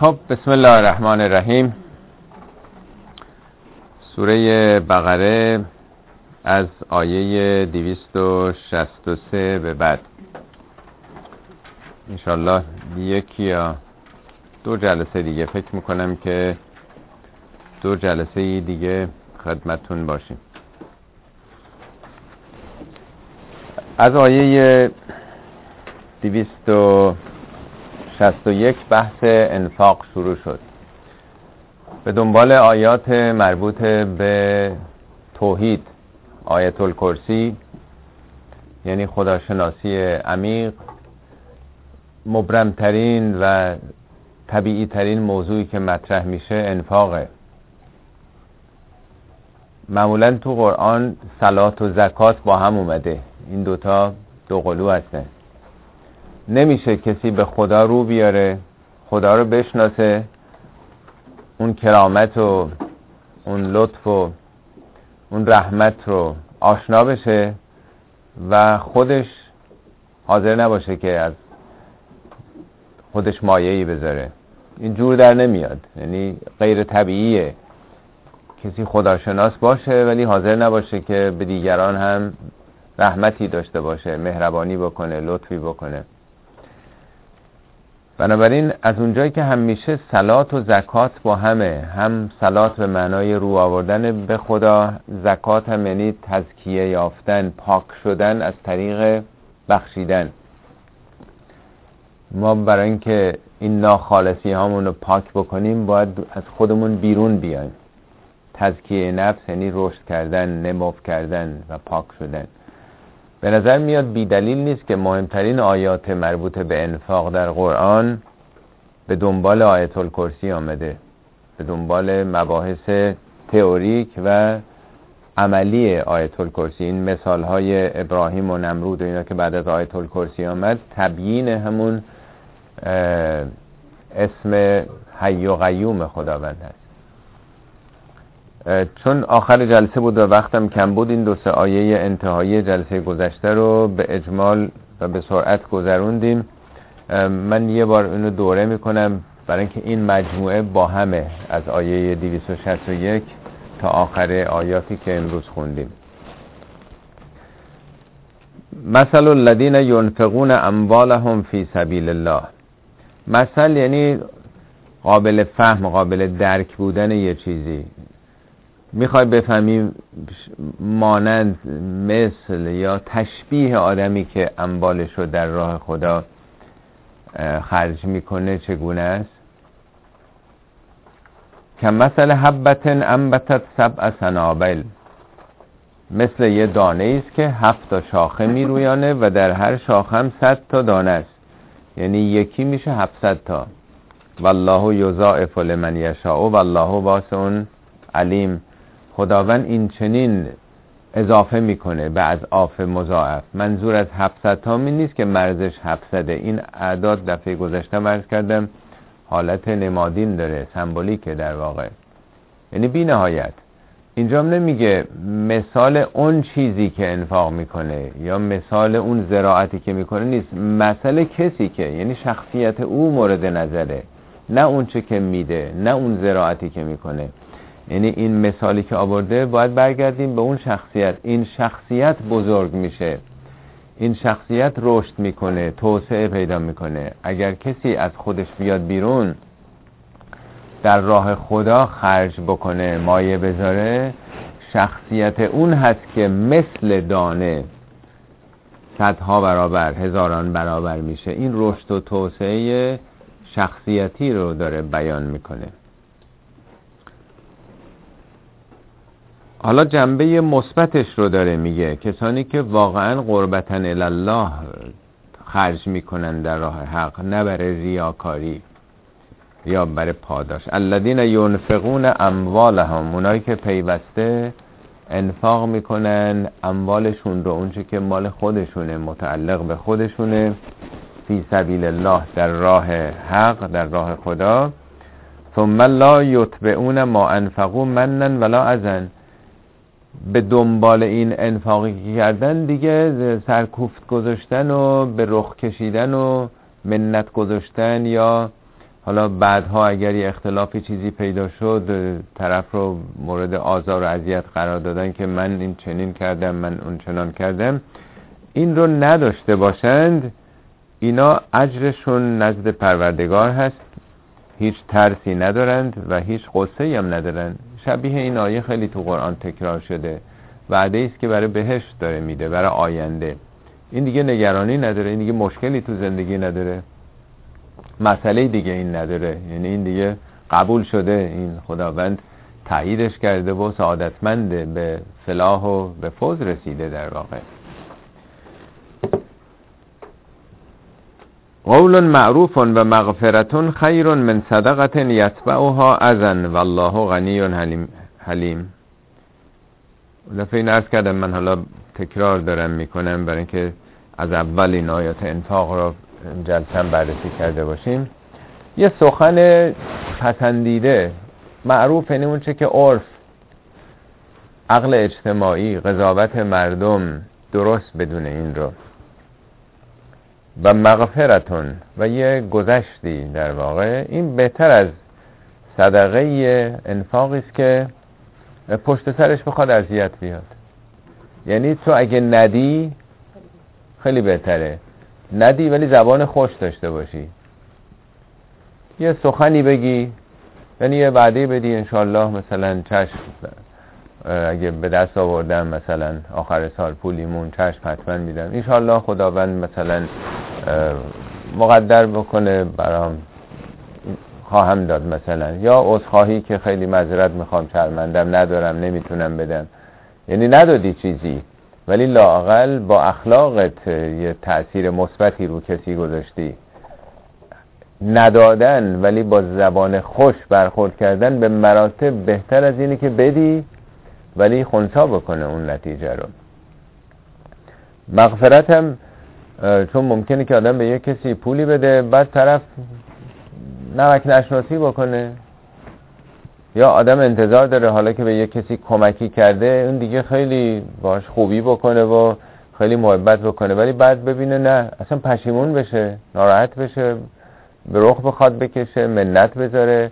خب بسم الله الرحمن الرحیم. سوره بقره از آیه 263 به بعد. انشالله یکی یا دو جلسه دیگه فکر می‌کنم که دو جلسه دیگه خدمتون باشیم. از آیه 261 بحث انفاق شروع شد. به دنبال آیات مربوط به توحید آیت الکرسی یعنی خداشناسی عمیق مبرمترین و طبیعی ترین موضوعی که مطرح میشه انفاقه. معمولا تو قرآن سلات و زکات با هم اومده. این دوتا دو قلو هستن. نمیشه کسی به خدا رو بیاره خدا رو بشناسه. اون کرامت و اون لطف و اون رحمت رو آشنا بشه و خودش حاضر نباشه که از خودش مایهی بذاره. این جور در نمیاد. یعنی غیر طبیعیه. کسی خداشناس باشه ولی حاضر نباشه که به دیگران هم رحمتی داشته باشه مهربانی بکنه لطفی بکنه. بنابراین از اونجایی که همیشه سلات و زکات با همه هم سلات به معنای رو آوردن به خدا زکات هم یعنی تزکیه یافتن پاک شدن از طریق بخشیدن. ما برای اینکه این ناخالصی هامون رو پاک بکنیم باید از خودمون بیرون بیایم. تزکیه نفس یعنی رشد کردن نموف کردن و پاک شدن. به نظر میاد بیدلیل نیست که مهمترین آیات مربوط به انفاق در قرآن به دنبال آیت الکرسی آمده به دنبال مباحث تئوریک و عملی آیت الکرسی این مثال های ابراهیم و نمرود و اینا که بعد از آیت الکرسی آمد تبیین همون اسم حی و قیوم خداوند هست. چون آخر جلسه بود و وقتم کم بود این دو سه آیه انتهایی جلسه گذشته رو به اجمال و به سرعت گذروندیم. من یه بار اینو دوره می‌کنم برای اینکه این مجموعه با همه از آیه 261 تا آخر آیاتی که امروز خوندیم. مثل الذین ینفقون اموالهم فی سبیل الله. مثل یعنی قابل فهم قابل درک بودن یه چیزی. می‌خوای بفهمیم مانند مثل یا تشبیه آدمی که اموالش رو در راه خدا خرج می‌کنه چگونه است؟ که مثل حبت انبتت سبع سنابل. مثل یه دانه است که هفت تا شاخه میرویانه و در هر شاخه هم صد تا دانه است. یعنی یکی میشه هفتصد تا. والله یضاعف لمن یشاء والله واسع علیم. خداوند این چنین اضافه می‌کنه به از آف مضاعف. منظور از 700 تا می نیست که مرزش 700 این اعداد دفعه گذشته مرز کردم حالت نمادین داره سمبولیکه در واقع. یعنی بی نهایت. اینجا نمیگه مثال اون چیزی که انفاق می‌کنه یا مثال اون زراعتی که می‌کنه نیست. مثل کسی که یعنی شخصیت او مورد نظره. نه اون چه که میده نه اون زراعتی که می‌کنه. یعنی این مثالی که آورده باید برگردیم به اون شخصیت. این شخصیت بزرگ میشه. این شخصیت رشد می‌کنه توسعه پیدا می‌کنه. اگر کسی از خودش بیاد بیرون در راه خدا خرج بکنه مایه بذاره شخصیت اون هست که مثل دانه صدها برابر هزاران برابر میشه. این رشد و توسعه شخصیتی رو داره بیان می‌کنه. حالا جنبه مثبتش رو داره میگه. کسانی که واقعا قربتن الله خرج می‌کنن در راه حق نه برای ریاکاری یا برای پاداش. الذین ینفقون اموالهم اونایی که پیوسته انفاق می‌کنن اموالشون رو اونچه که مال خودشونه متعلق به خودشونه فی سبیل الله در راه حق در راه خدا. ثم لا یتبعون ما انفقوا منن ولا ازن به دنبال این انفاقی کردن دیگه سرکوفت گذاشتن و به رخ کشیدن و منت گذاشتن یا حالا بعدها اگر یه اختلافی چیزی پیدا شد طرف رو مورد آزار و اذیت قرار دادن که من این چنین کردم من اون چنان کردم. این رو نداشته باشند اینا اجرشون نزد پروردگار هست هیچ ترسی ندارند و هیچ قصه هم ندارند. شبیه این آیه خیلی تو قرآن تکرار شده. وعده است که برای بهشت داره میده برای آینده. این دیگه نگرانی نداره این دیگه مشکلی تو زندگی نداره. مسئله دیگه این نداره. یعنی این دیگه قبول شده. این خداوند تاییدش کرده و سعادتمنده به صلاح و به فوز رسیده در واقع. قول معروف و مغفرتون خیر من صدقت یتبعها ازن والله غنی حلیم حلیم. دفعه این ارز کردم من حالا تکرار دارم می‌کنم برای اینکه از اول این آیات انفاق را جلسه بررسی کرده باشیم. یه سخن پسندیده معروف یعنی اون چه که عرف عقل اجتماعی قضاوت مردم درست بدون این رو. و مغفرتون و یه گذشتی در واقع. این بهتر از صدقه انفاقی است که پشت سرش بخواد اذیت بیاد. یعنی تو اگه ندی خیلی بهتره. ندی ولی زبان خوش داشته باشی. یه سخنی بگی یعنی یه وعده بدی انشالله مثلا چشم اگه به دست آوردم مثلا آخر سال پولیمون چشم حتما میدم. انشالله خداوند مثلا مقدر بکنه برام خواهم داد مثلا. یا عذرخواهی که خیلی مذرت می‌خوام شرمندم ندارم نمی‌تونم بدم. یعنی ندادی چیزی. ولی لاقل با اخلاقت یه تاثیر مثبتی رو کسی گذاشتی. ندادن ولی با زبان خوش برخورد کردن به مراتب بهتر از اینه که بدی. ولی خونسا بکنه اون نتیجه رو. مغفرت هم چون ممکنه که آدم به یه کسی پولی بده بعد طرف نمک نشناسی بکنه. یا آدم انتظار داره حالا که به یه کسی کمکی کرده اون دیگه خیلی باش خوبی بکنه و خیلی محبت بکنه. ولی بعد ببینه نه اصلا پشیمون بشه ناراحت بشه به رخ بخواد بکشه منت بذاره.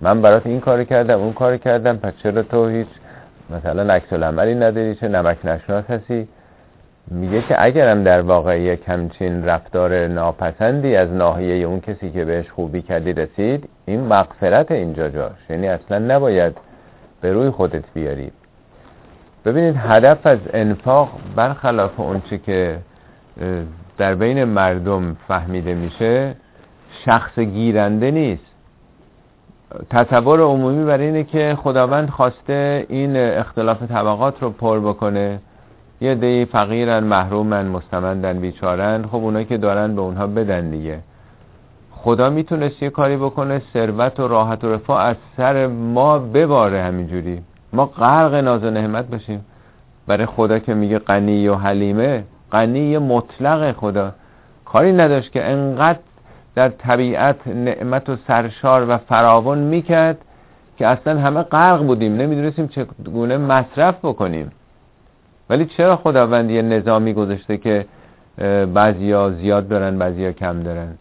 من برات این کار کردم اون کار کردم پس چرا تو هیچ مثلا عکس عملی نداری چه نمک نشناس هستی میگه که اگرم در واقع یک همچین رفتار ناپسندی از ناحیه اون کسی که بهش خوبی کردی رسید این مغفرت اینجا جاش. یعنی اصلا نباید به روی خودت بیاری. ببینید هدف از انفاق برخلاف اونچه که در بین مردم فهمیده میشه شخص گیرنده نیست. تصور عمومی برای اینه که خداوند خواسته این اختلاف طبقات رو پر بکنه. یه دی فقیرن محرومن مستمندن بیچارن. خب اونایی که دارن به اونها بدن دیگه. خدا می‌تونست یه کاری بکنه ثروت و راحت و رفاه از سر ما بباره همینجوری. ما غرق ناز و نعمت باشیم برای خدا که میگه غنی و حلیمه غنی مطلق خدا. کاری نداشت که انقدر در طبیعت نعمت و سرشار و فراوان می‌کرد که اصلا همه غرق بودیم. نمی‌دونستیم چگونه مصرف بکنیم. ولی چرا خداوند یه نظامی گذاشته که بعضیا زیاد دارن بعضیا کم دارن؟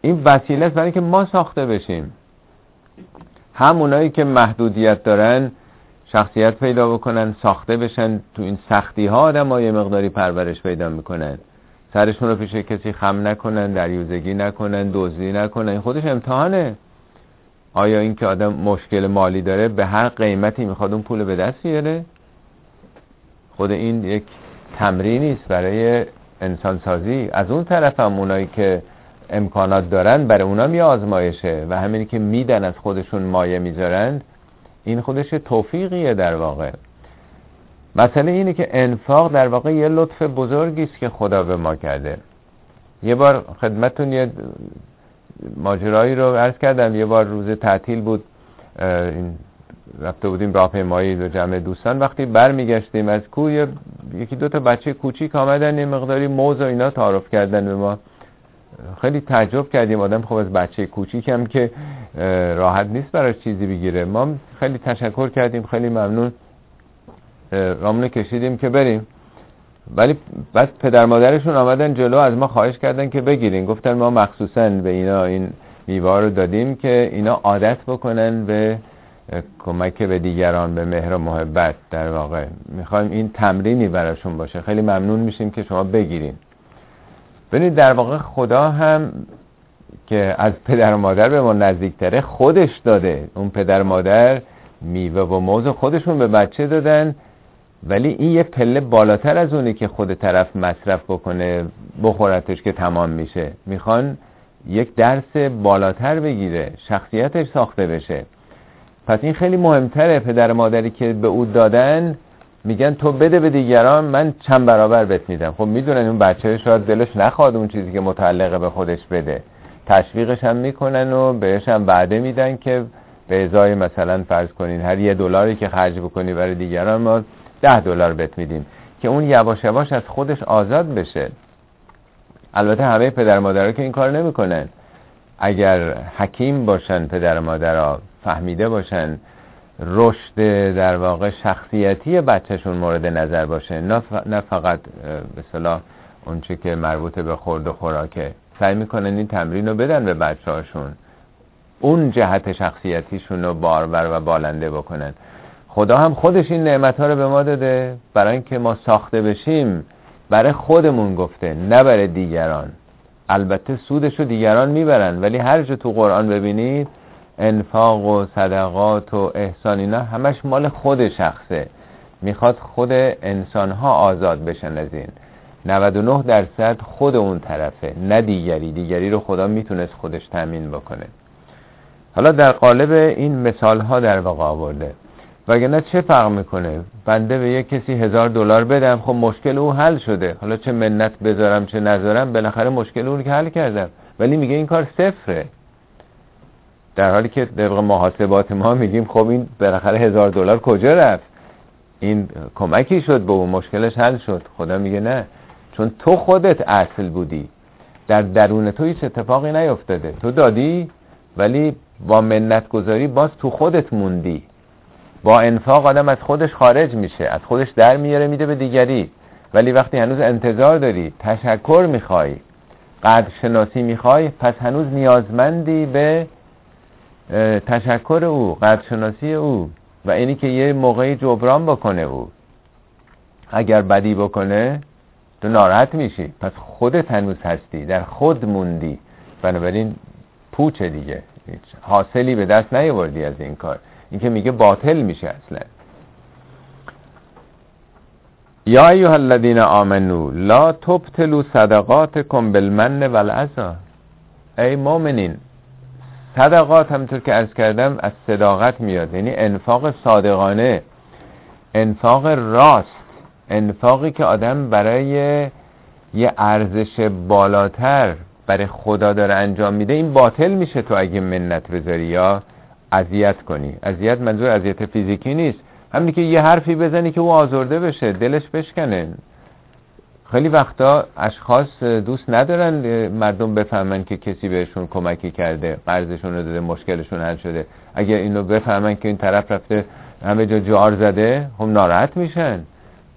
این وسیله است برای که ما ساخته بشیم. همونایی که محدودیت دارن شخصیت پیدا بکنن ساخته بشن تو این سختی ها آدم یه مقداری پرورش پیدا می‌کنن. سرشون رو پیش کسی خم نکنن دریوزگی نکنن دزدی نکنن. خودش امتحانه. آیا این که آدم مشکل مالی داره به هر قیمتی می‌خواد اون پول به دست بیاره؟ خود این یک تمرینی است برای انسانسازی. از اون طرف هم اونایی که امکانات دارن برای اونا می آزمایشه و همینی که میدن از خودشون مایه می‌ذارند این خودش توفیقیه در واقع. مسئله اینه که انفاق در واقع یه لطف بزرگی است که خدا به ما کرده. یه بار خدمتون یه ماجرایی رو عرض کردم. یه بار روز تعطیل بود. این رفته بودیم راهپیمایی دو جمع دوستان. وقتی برمیگشتیم از کوی یکی دو تا بچه کوچیک آمدن یه مقداری موز و اینا تعارف کردن به ما. خیلی تعجب کردیم. آدم خب از بچه کوچیک هم که راحت نیست براش چیزی بگیره. ما خیلی تشکر کردیم. خیلی ممنون. رامونو کشیدیم که بریم. ولی بعد پدر مادرشون آمدن جلو از ما خواهش کردن که بگیرین. گفتن ما مخصوصا به اینا این میوه رو دادیم که اینا عادت بکنن به کمک به دیگران به مهر و محبت. در واقع می‌خوایم این تمرینی براشون باشه. خیلی ممنون میشیم که شما بگیرین. ببینید در واقع خدا هم که از پدر و مادر به ما نزدیکتره خودش داده. اون پدر و مادر میوه و موز خودشون به بچه دادن. ولی این یه پله بالاتر از اونی که خود طرف مصرف بکنه بخورتش که تمام میشه. می‌خوان یک درس بالاتر بگیره شخصیتش ساخته بشه. پس این خیلی مهمتره. پدر مادری که به او دادن میگن تو بده به دیگران من چند برابر بهت میدم. خب می‌دونن اون بچه شاید دلش نخواد اون چیزی که متعلقه به خودش بده. تشویقش هم می‌کنن و بهش هم وعده میدن که به ازای مثلا فرض کنین هر یه دلاری که خرج بکنی برای دیگران ما ده دلار بهت میدیم. که اون یواش یواش از خودش آزاد بشه. البته همه پدر مادرها که این کار نمی‌کنن. اگر حکیم باشن پدر مادرها فهمیده باشن رشد در واقع شخصیتی بچهشون مورد نظر باشه. نه فقط به صلاح اونچه که مربوط به خورد و خوراکه. سعی می‌کنن این تمرین رو بدن به بچه هاشون اون جهت شخصیتیشون رو بارور و بالنده بکنن. خدا هم خودش این نعمت ها رو به ما داده برای اینکه ما ساخته بشیم برای خودمون گفته نه برای دیگران. البته سودش رو دیگران می‌برن ولی هر جا تو قرآن ببینید انفاق و صدقات و احسان اینا همش مال خود شخصه. می‌خواد خود انسان ها آزاد بشن از این. 99 درصد خود اون طرفه نه دیگری. دیگری رو خدا می‌تونست خودش تامین بکنه. حالا در قالب این مثال ها در واقع آورده. وگرنه چه فرق می‌کنه؟ بنده به یک کسی هزار دلار بدم خب مشکل او حل شده. حالا چه منت بذارم چه نذارم بالاخره مشکل اون که حل کردم. ولی میگه این کار صفره. در حالی که طبق محاسبات ما میگیم خب این بالاخره هزار دلار کجا رفت؟ این کمکی شد به اون مشکلش حل شد. خدا میگه نه. چون تو خودت اصل بودی. در درون تو هیچ اتفاقی نیفتاده تو دادی ولی با منت گذاری باز تو خودت موندی. با انفاق آدم از خودش خارج میشه از خودش در میاره میده به دیگری. ولی وقتی هنوز انتظار داری تشکر می‌خوای قدر شناسی می‌خوای پس هنوز نیازمندی به تشکر او قدر شناسی او و اینی که یه موقعی جبران بکنه او. اگر بدی بکنه تو ناراحت میشی. پس خودت هنوز هستی در خود موندی. بنابراین پوچه دیگه. حاصلی به دست نیاوردی از این کار. این که میگه باطل میشه اصلا. یا ایها الذین آمنو لا تبتلوا صدقاتکم بالمن والعزا. ای مؤمنین صدقات همطور که ارز کردم از صداقت میاد یعنی انفاق صادقانه انفاق راست انفاقی که آدم برای یه ارزش بالاتر برای خدا داره انجام میده این باطل میشه تو اگه منت بذاری یا اذیت کنی. اذیت منظور اذیت فیزیکی نیست. همین که یه حرفی بزنی که او آزرده بشه دلش بشکنه. خیلی وقتا اشخاص دوست ندارن مردم بفهمن که کسی بهشون کمکی کرده قرضشون رو داده مشکلشون حل شده. اگر اینو بفهمن که این طرف رفته همه جا جار زده هم ناراحت میشن.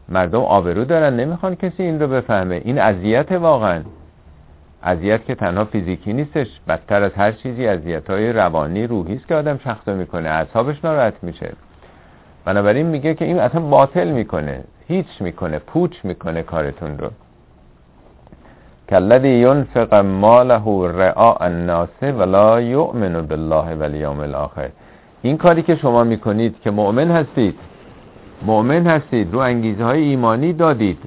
مردم آبرو دارن نمی‌خوان کسی این رو بفهمه. این اذیت واقعا. اذیت که تنها فیزیکی نیستش بدتر از هر چیزی اذیت های روانی روحی است که آدم شخصا می‌کنه. اعصابش ناراحت میشه. بنابراین میگه که این اصلا باطل می‌کنه. هیچ می‌کنه پوچ می‌کنه کارتون رو. کلذی ینفق ماله رعاء الناس ولا یؤمن بالله والیوم الاخر. این کاری که شما می‌کنید که مؤمن هستید مؤمن هستید رو انگیزه های ایمانی دادید.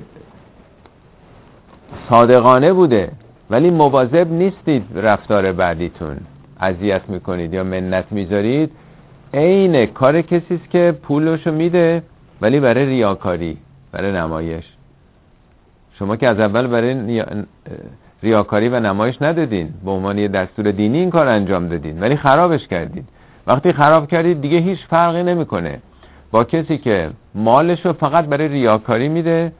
صادقانه بوده. ولی مواظب نیستید رفتار بعدیتون اذیت می‌کنید یا منت می‌ذارید. عین کار کسی است که پولشو میده ولی برای ریاکاری برای نمایش. شما که از اول برای ریاکاری و نمایش ندادین به عنوان یه دستور دینی این کار انجام دادین ولی خرابش کردید وقتی خراب کردید دیگه هیچ فرقی نمی‌کنه. با کسی که مالش رو فقط برای ریاکاری میده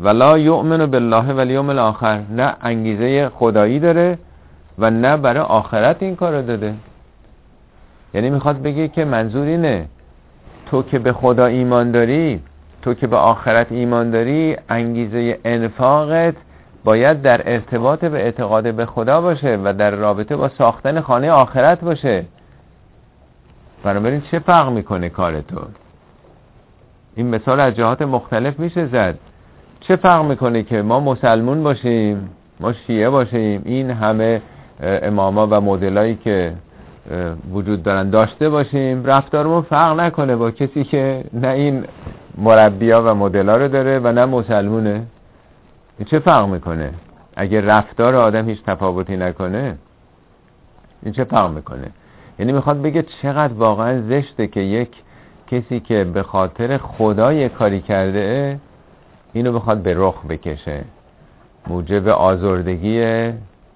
ولا یؤمن بالله والیوم الاخر. نه انگیزه خدایی داره و نه برای آخرت این کار داده. یعنی می‌خواد بگه که منظور اینه تو که به خدا ایمان داری تو که به آخرت ایمان داری انگیزه انفاقت باید در ارتباط به اعتقاد به خدا باشه و در رابطه با ساختن خانه آخرت باشه. بنابراین چه فرق می‌کنه کار تو؟ این مثال از جهات مختلف میشه زد. چه فرق می‌کنه که ما مسلمون باشیم ما شیعه باشیم؟ این همه اماما و مدلایی که وجود دارن داشته باشیم. رفتارمون فرق نکنه با کسی که نه این مربیا و مدلا رو داره و نه مسلمونه. این چه فرق می‌کنه؟ اگه رفتار آدم هیچ تفاوتی نکنه این چه فرق می‌کنه؟ یعنی می‌خواد بگه چقدر واقعا زشته که یک کسی که به خاطر خدا یک کاری کرده اینو بخواد به رخ بکشه. موجب آزردگی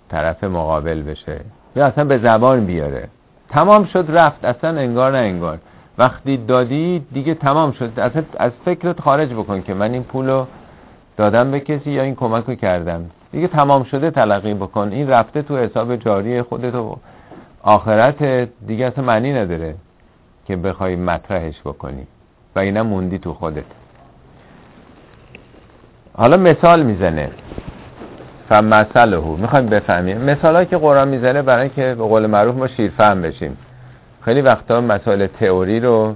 طرف مقابل بشه. یا اصلا به زبان بیاره. تمام شد رفت. اصلا انگار نه انگار. وقتی دادی دیگه تمام شد. اصلا از فکرت خارج بکن که من این پولو دادم به کسی یا این کمک رو کردم. دیگه تمام شده تلقی بکن. این رفته تو حساب جاری خودت و آخرت. دیگه اصلا معنی نداره که بخوای مطرحش بکنی. و اینا موندی تو خودت. حالا مثال می‌زنه. فمثله می‌خوایم بفهمیم. مثال که قرآن می‌زنه برای که به قول معروف ما شیرفهم بشیم. خیلی وقتا مسائل تئوری رو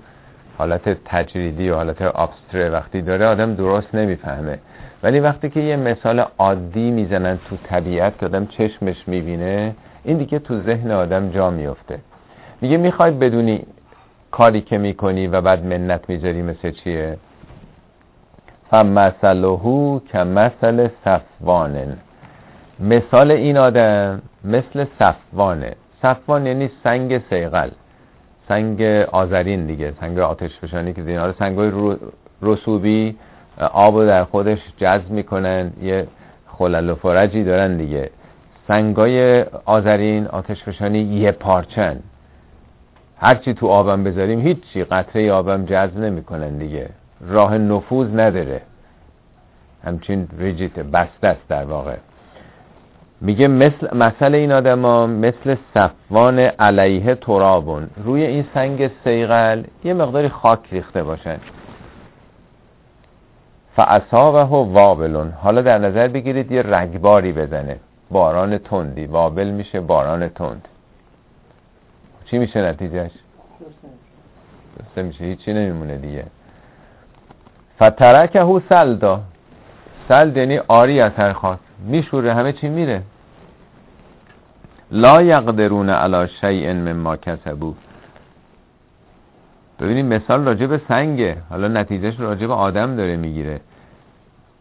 حالت تجریدی و حالت ابستره وقتی داره آدم درست نمی‌فهمه. ولی وقتی که یه مثال عادی می‌زنن تو طبیعت که آدم چشمش می‌بینه این دیگه تو ذهن آدم جا میفته میگه می‌خوای بدونی کاری که می‌کنی و بعد منت می‌ذاری مثل چیه؟ فمثله که مثل صفوانن مثال این آدم مثل صفوانه صفوان یعنی سنگ سیغل سنگ آذرین دیگه سنگ آتش فشانی که اینا رو سنگ رسوبی آب در خودش جذب می‌کنن یه خلل و فرجی دارن دیگه. سنگای آذرین آتش فشانی یه پارچن. هرچی تو آبم بذاریم هیچی قطره آبم جذب نمی‌کنن دیگه. راه نفوذ نداره. همچین ریجیت بسته است در واقع. میگه مثل مسئله این آدما مثل صفوان علیه ترابون. روی این سنگ سیغل یه مقداری خاک ریخته باشن. فاصابه وابلون. حالا در نظر بگیرید یه رگباری بزنه. باران تندی. وابل میشه باران تند. چی میشه نتیجهش؟ درسته میشه. هیچی نمیمونه دیگه. فترکه هو سلدا. سلد یعنی آری از هر خاک. میشوره همه چی میره. لا یقدرون علی شیء مما کسبو ببینید مثال راجع به سنگه. حالا نتیجهش راجع به آدم داره می‌گیره.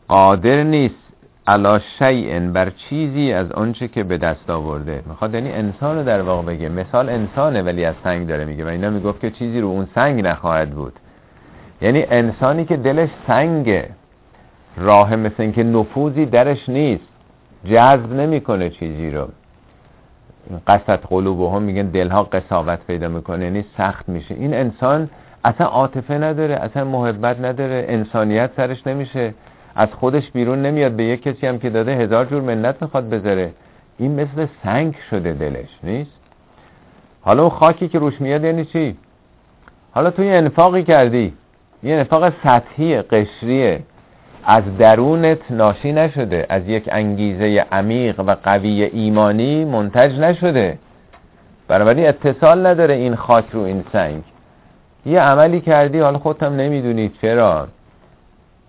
قادر نیست علا شیء بر چیزی از آنچه که به دست آورده. می‌خواد یعنی انسان رو در واقع بگه. مثال انسانه ولی از سنگ داره میگه. و اینا می‌گفت که چیزی رو اون سنگ نخواهد بود. یعنی انسانی که دلش سنگه راه مثل اینکه نفوذی درش نیست جذب نمی‌کنه چیزی رو. قصد قلوب هم میگن دلها قصاوت پیدا می‌کنه یعنی سخت میشه. این انسان اصلا عاطفه نداره اصلا محبت نداره انسانیت سرش نمیشه. از خودش بیرون نمیاد به یک کسی هم که داده هزار جور منت می‌خواد بذاره. این مثل سنگ شده دلش نیست؟ حالا اون خاکی که روش میاد یعنی چی؟ حالا تو یه انفاقی کردی. یه انفاق سطحی قشریه از درونت ناشی نشده از یک انگیزه عمیق و قوی ایمانی منتج نشده. بنابراین اتصال نداره این خاک رو این سنگ. یه عملی کردی حالا خودتم نمی‌دونی چرا.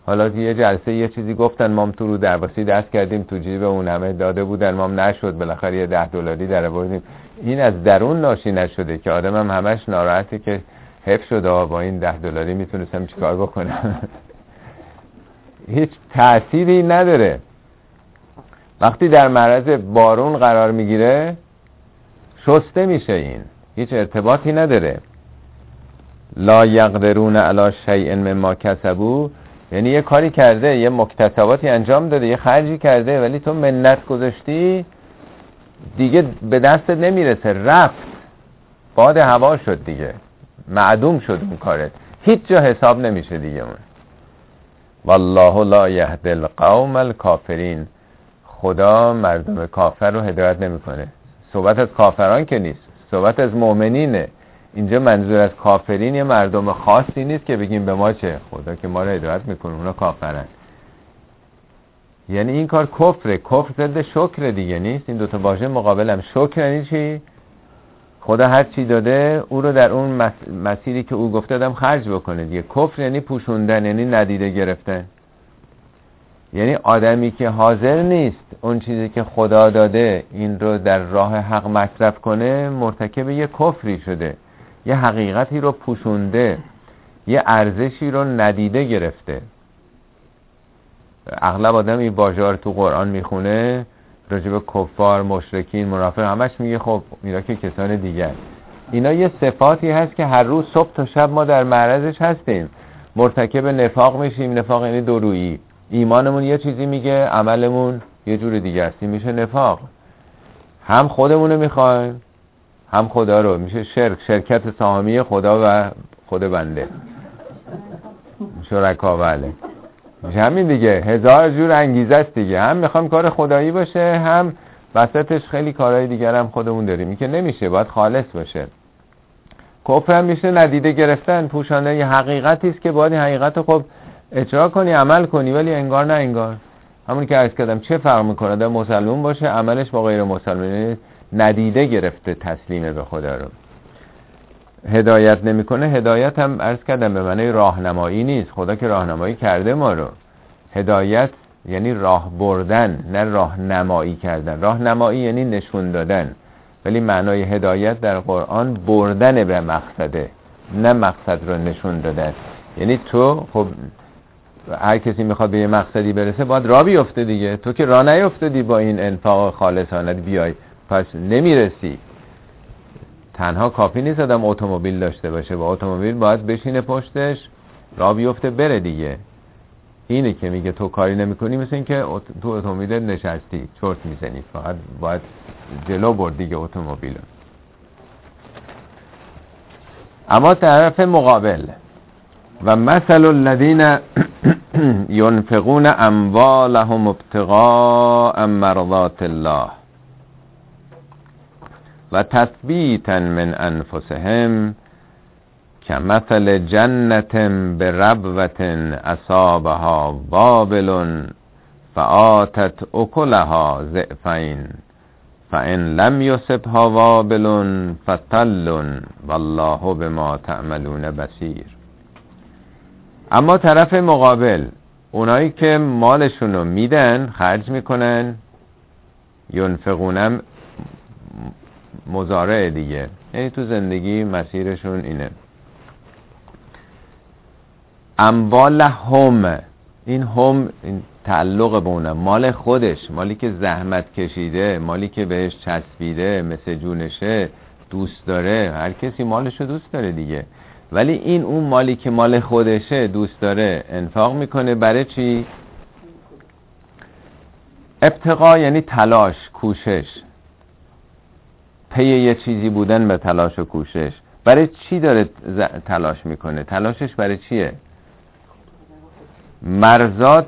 حالا یه جلسه یه چیزی گفتن مام تو رو درباسی دست کردیم تو جیب اون همه داده بودن مام نشد بالاخره یه ده دلاری در بردیم این از درون ناشی نشده که آدم هم همش ناراحتی که حف شده با این ده دلاری می‌تونستم چیکار بکنم؟ هیچ تأثیری نداره. وقتی در معرض بارون قرار می‌گیره شسته میشه این. هیچ ارتباطی نداره. لا یقدرون علی شیء مما کسبو یعنی یه کاری کرده یه مکتسباتی انجام داده یه خرجی کرده ولی تو منت گذاشتی دیگه به دستت نمی‌رسه. رفت. باد هوا شد دیگه. معدوم شد اون کارت. هیچ جا حساب نمیشه دیگه اون. والله لا یهد القوم الکافرین. خدا مردم کافر رو هدایت نمی‌کنه. صحبت از کافران که نیست. صحبت از مؤمنینه. اینجا منظور از کافرین یه مردم خاصی نیست که بگیم به ما چه. خدا که ما رو هدایت می‌کنه اونا کافرن. یعنی این کار کفره. کفر ضد شکر دیگه نیست. این دوتا واژه مقابلم شکر یعنی چی؟ خدا هر چی داده او رو در اون مسیری که او گفته دادم خرج بکنه دیگه. کفر یعنی پوشوندن یعنی ندیده گرفتن. یعنی آدمی که حاضر نیست اون چیزی که خدا داده این رو در راه حق مصرف کنه مرتکب یه کفری شده. یه حقیقتی رو پوشونده. یه ارزشی رو ندیده گرفته. اغلب آدم این واژه تو قرآن می‌خونه. راجب کفار مشرکین منافق همش میگه خب اینا که کسان دیگر اینا یه صفاتی هست که هر روز صبح تا شب ما در معرضش هستیم. مرتکب نفاق میشیم. نفاق یعنی درویی ایمانمون یه چیزی میگه عملمون یه جور دیگه هستی میشه نفاق. هم خودمونو می‌خوایم هم خدا رو. میشه شرک. شرکت سهامی خدا و خود بنده. شرکا بله. همین دیگه. هزار جور انگیزه است دیگه. هم می‌خوام کار خدایی باشه هم وسطش خیلی کارهای دیگر هم خودمون داریم. که نمیشه باید خالص باشه. کفر هم میشه ندیده گرفتن. پوشانه یه حقیقتی است که باید حقیقت خب اجرا کنی عمل کنی ولی انگار نه انگار. همون که عرض کردم چه فرق می‌کنه در مسلمون باشه عملش با غیر مسلمان ندیده گرفته تسلیمه به خدا رو. هدایت نمی‌کنه هدایت هم عرض کردم به معنی راهنمایی نیست. خدا که راهنمایی کرده ما رو. هدایت یعنی راه بردن نه راهنمایی کردن. راهنمایی یعنی نشون دادن. ولی معنای هدایت در قرآن بردن به مقصده نه مقصد رو نشون دادن. یعنی تو خب هر کسی می‌خواد به یه مقصدی برسه باید را بیفته دیگه. تو که را نیفتدی با این انفاق خالصانت بیای. پس نمی‌رسی. تنها کافی نیست آدم اتومبیل داشته باشه. با اتومبیل باید بشینه پشتش را بیفته بره دیگه. اینه که میگه تو کاری نمی‌کنی مثل اینکه تو اتومبیل نشستی. چرت می‌زنی. فقط باید جلو برد دیگه اتومبیل اما طرف مقابل. و مثل الذین ينفقون اموالهم ابتغاء مرضات الله. و تثبیتا من انفسهم که مثل جنت به ربوت اصابها وابل فآتت اکلها زعفین فان لم یصبها وابل فتل والله بما تعملون بصیر. اما طرف مقابل اونایی که مالشون رو میدن خرج می‌کنن. ینفقونم مزارع دیگه. یعنی تو زندگی مسیرشون اینه. اموال هم این هم این تعلق به اونه مال خودش مالی که زحمت کشیده مالی که بهش چسبیده مثل جونشه دوست داره. هر کسی مالش رو دوست داره دیگه. ولی این اون مالی که مال خودشه دوست داره. انفاق می‌کنه برای چی؟ ابتقا یعنی تلاش کوشش. پی یه چیزی بودن به تلاش و کوشش. برای چی داره تلاش می‌کنه؟ تلاشش برای چیه؟ مرزات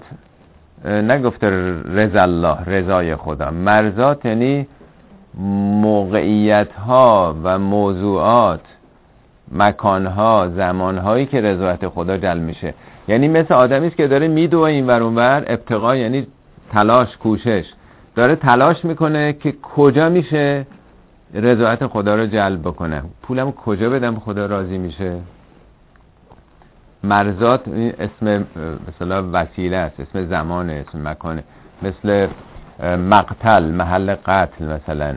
نگفته رضا الله رضای خدا. مرزات یعنی موقعیت ها و موضوعات مکان ها زمان هایی که رضایت خدا جلب میشه. یعنی مثل آدمی است که داره میدوه این ور اونور ابتقا یعنی تلاش کوشش. داره تلاش می‌کنه که کجا میشه؟ رضایت خدا رو جلب بکنم پولم کجا بدم خدا راضی میشه؟ مرزات اسم مثلا وسیله است اسم زمانه اسم مکانه. مثل مقتل محل قتل مثلا.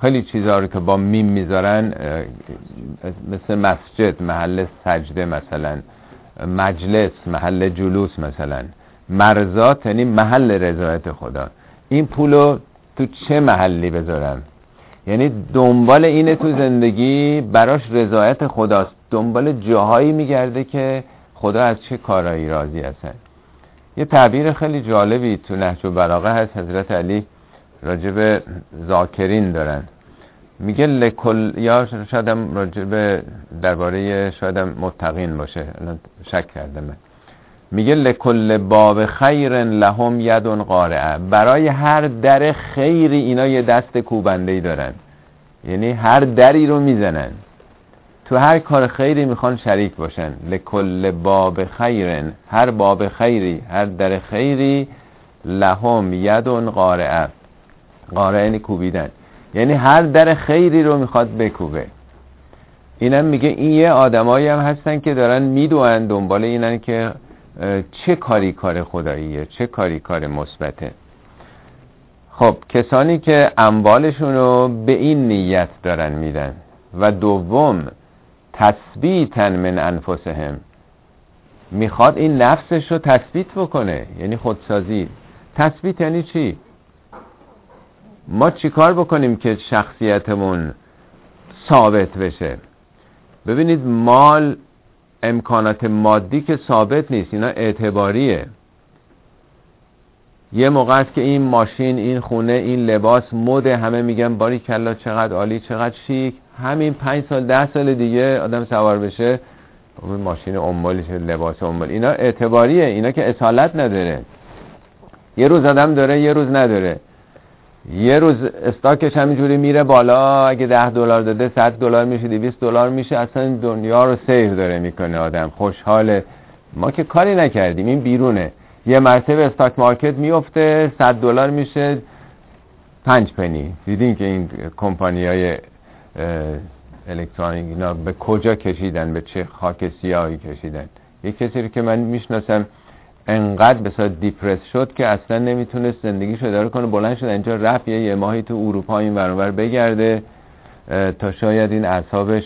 خیلی چیزها رو که با میم می‌ذارن مثل مسجد محل سجده مثلا. مجلس محل جلوس مثلا. مرزات یعنی محل رضایت خدا. این پولو تو چه محلی بذارم یعنی دنبال اینه تو زندگی براش رضایت خداست. دنبال جاهایی میگرده که خدا از چه کارایی راضی هستن. یه تعبیر خیلی جالبی تو نهج و بلاغه هست. حضرت علی راجب زاکرین دارن. میگه لکل یا شایدم راجب درباره شایدم متقین باشه. شک کرده من میگه لکل باب خیر لهم یدون قارعه. برای هر در خیری اینا یه دست کوبنده ای دارن. یعنی هر دری رو می‌زنن. تو هر کار خیری می‌خوان شریک باشن. لکل باب خیرن. هر باب خیری هر در خیری لهم یدون قارعه. قارعه یعنی کوبیدن. یعنی هر در خیری رو می‌خواد بکوبه. اینم میگه این یه آدمایی هم هستن که دارن میدوئن دنبال اینن که چه کاری کار خداییه؟ چه کاری کار مثبته؟ خب کسانی که اموالشون رو به این نیت دارن میدن و دوم تثبیتن من انفسهم. می‌خواد این نفسش رو تثبیت بکنه. یعنی خودسازی. تثبیت یعنی چی؟ ما چیکار بکنیم که شخصیتمون ثابت بشه؟ ببینید مال امکانات مادی که ثابت نیست اینا اعتباریه. یه موقع است که این ماشین این خونه این لباس مد همه میگن باری کلا چقدر عالی چقدر شیک. همین پنج سال ده سال دیگه آدم سوار بشه. اون ماشین اموالش لباس اموال اینا اعتباریه اینا که اصالت نداره. یه روز آدم داره یه روز نداره. یه روز استاکش همینجوری میره بالا اگه ده دلار داده 100 دلار میشه 200 دلار میشه اصلا دنیا رو سیر داره می‌کنه آدم خوشحاله. ما که کاری نکردیم این بیرونه. یه مرتبه استاک مارکت میفته 100 دلار میشه 5 پنی. دیدین که این کمپانی های الکترونیک اینا به کجا کشیدن؟ به چه خاک سیاهی کشیدن؟ یه کسی رو که من می‌شناسم انقدر به دیپرس شد که اصلا نمی‌تونست زندگیش رو اداره کنه. بلند شد اینجا رفت یه ماهی تو اروپا این برابر بگرده تا شاید این اعصابش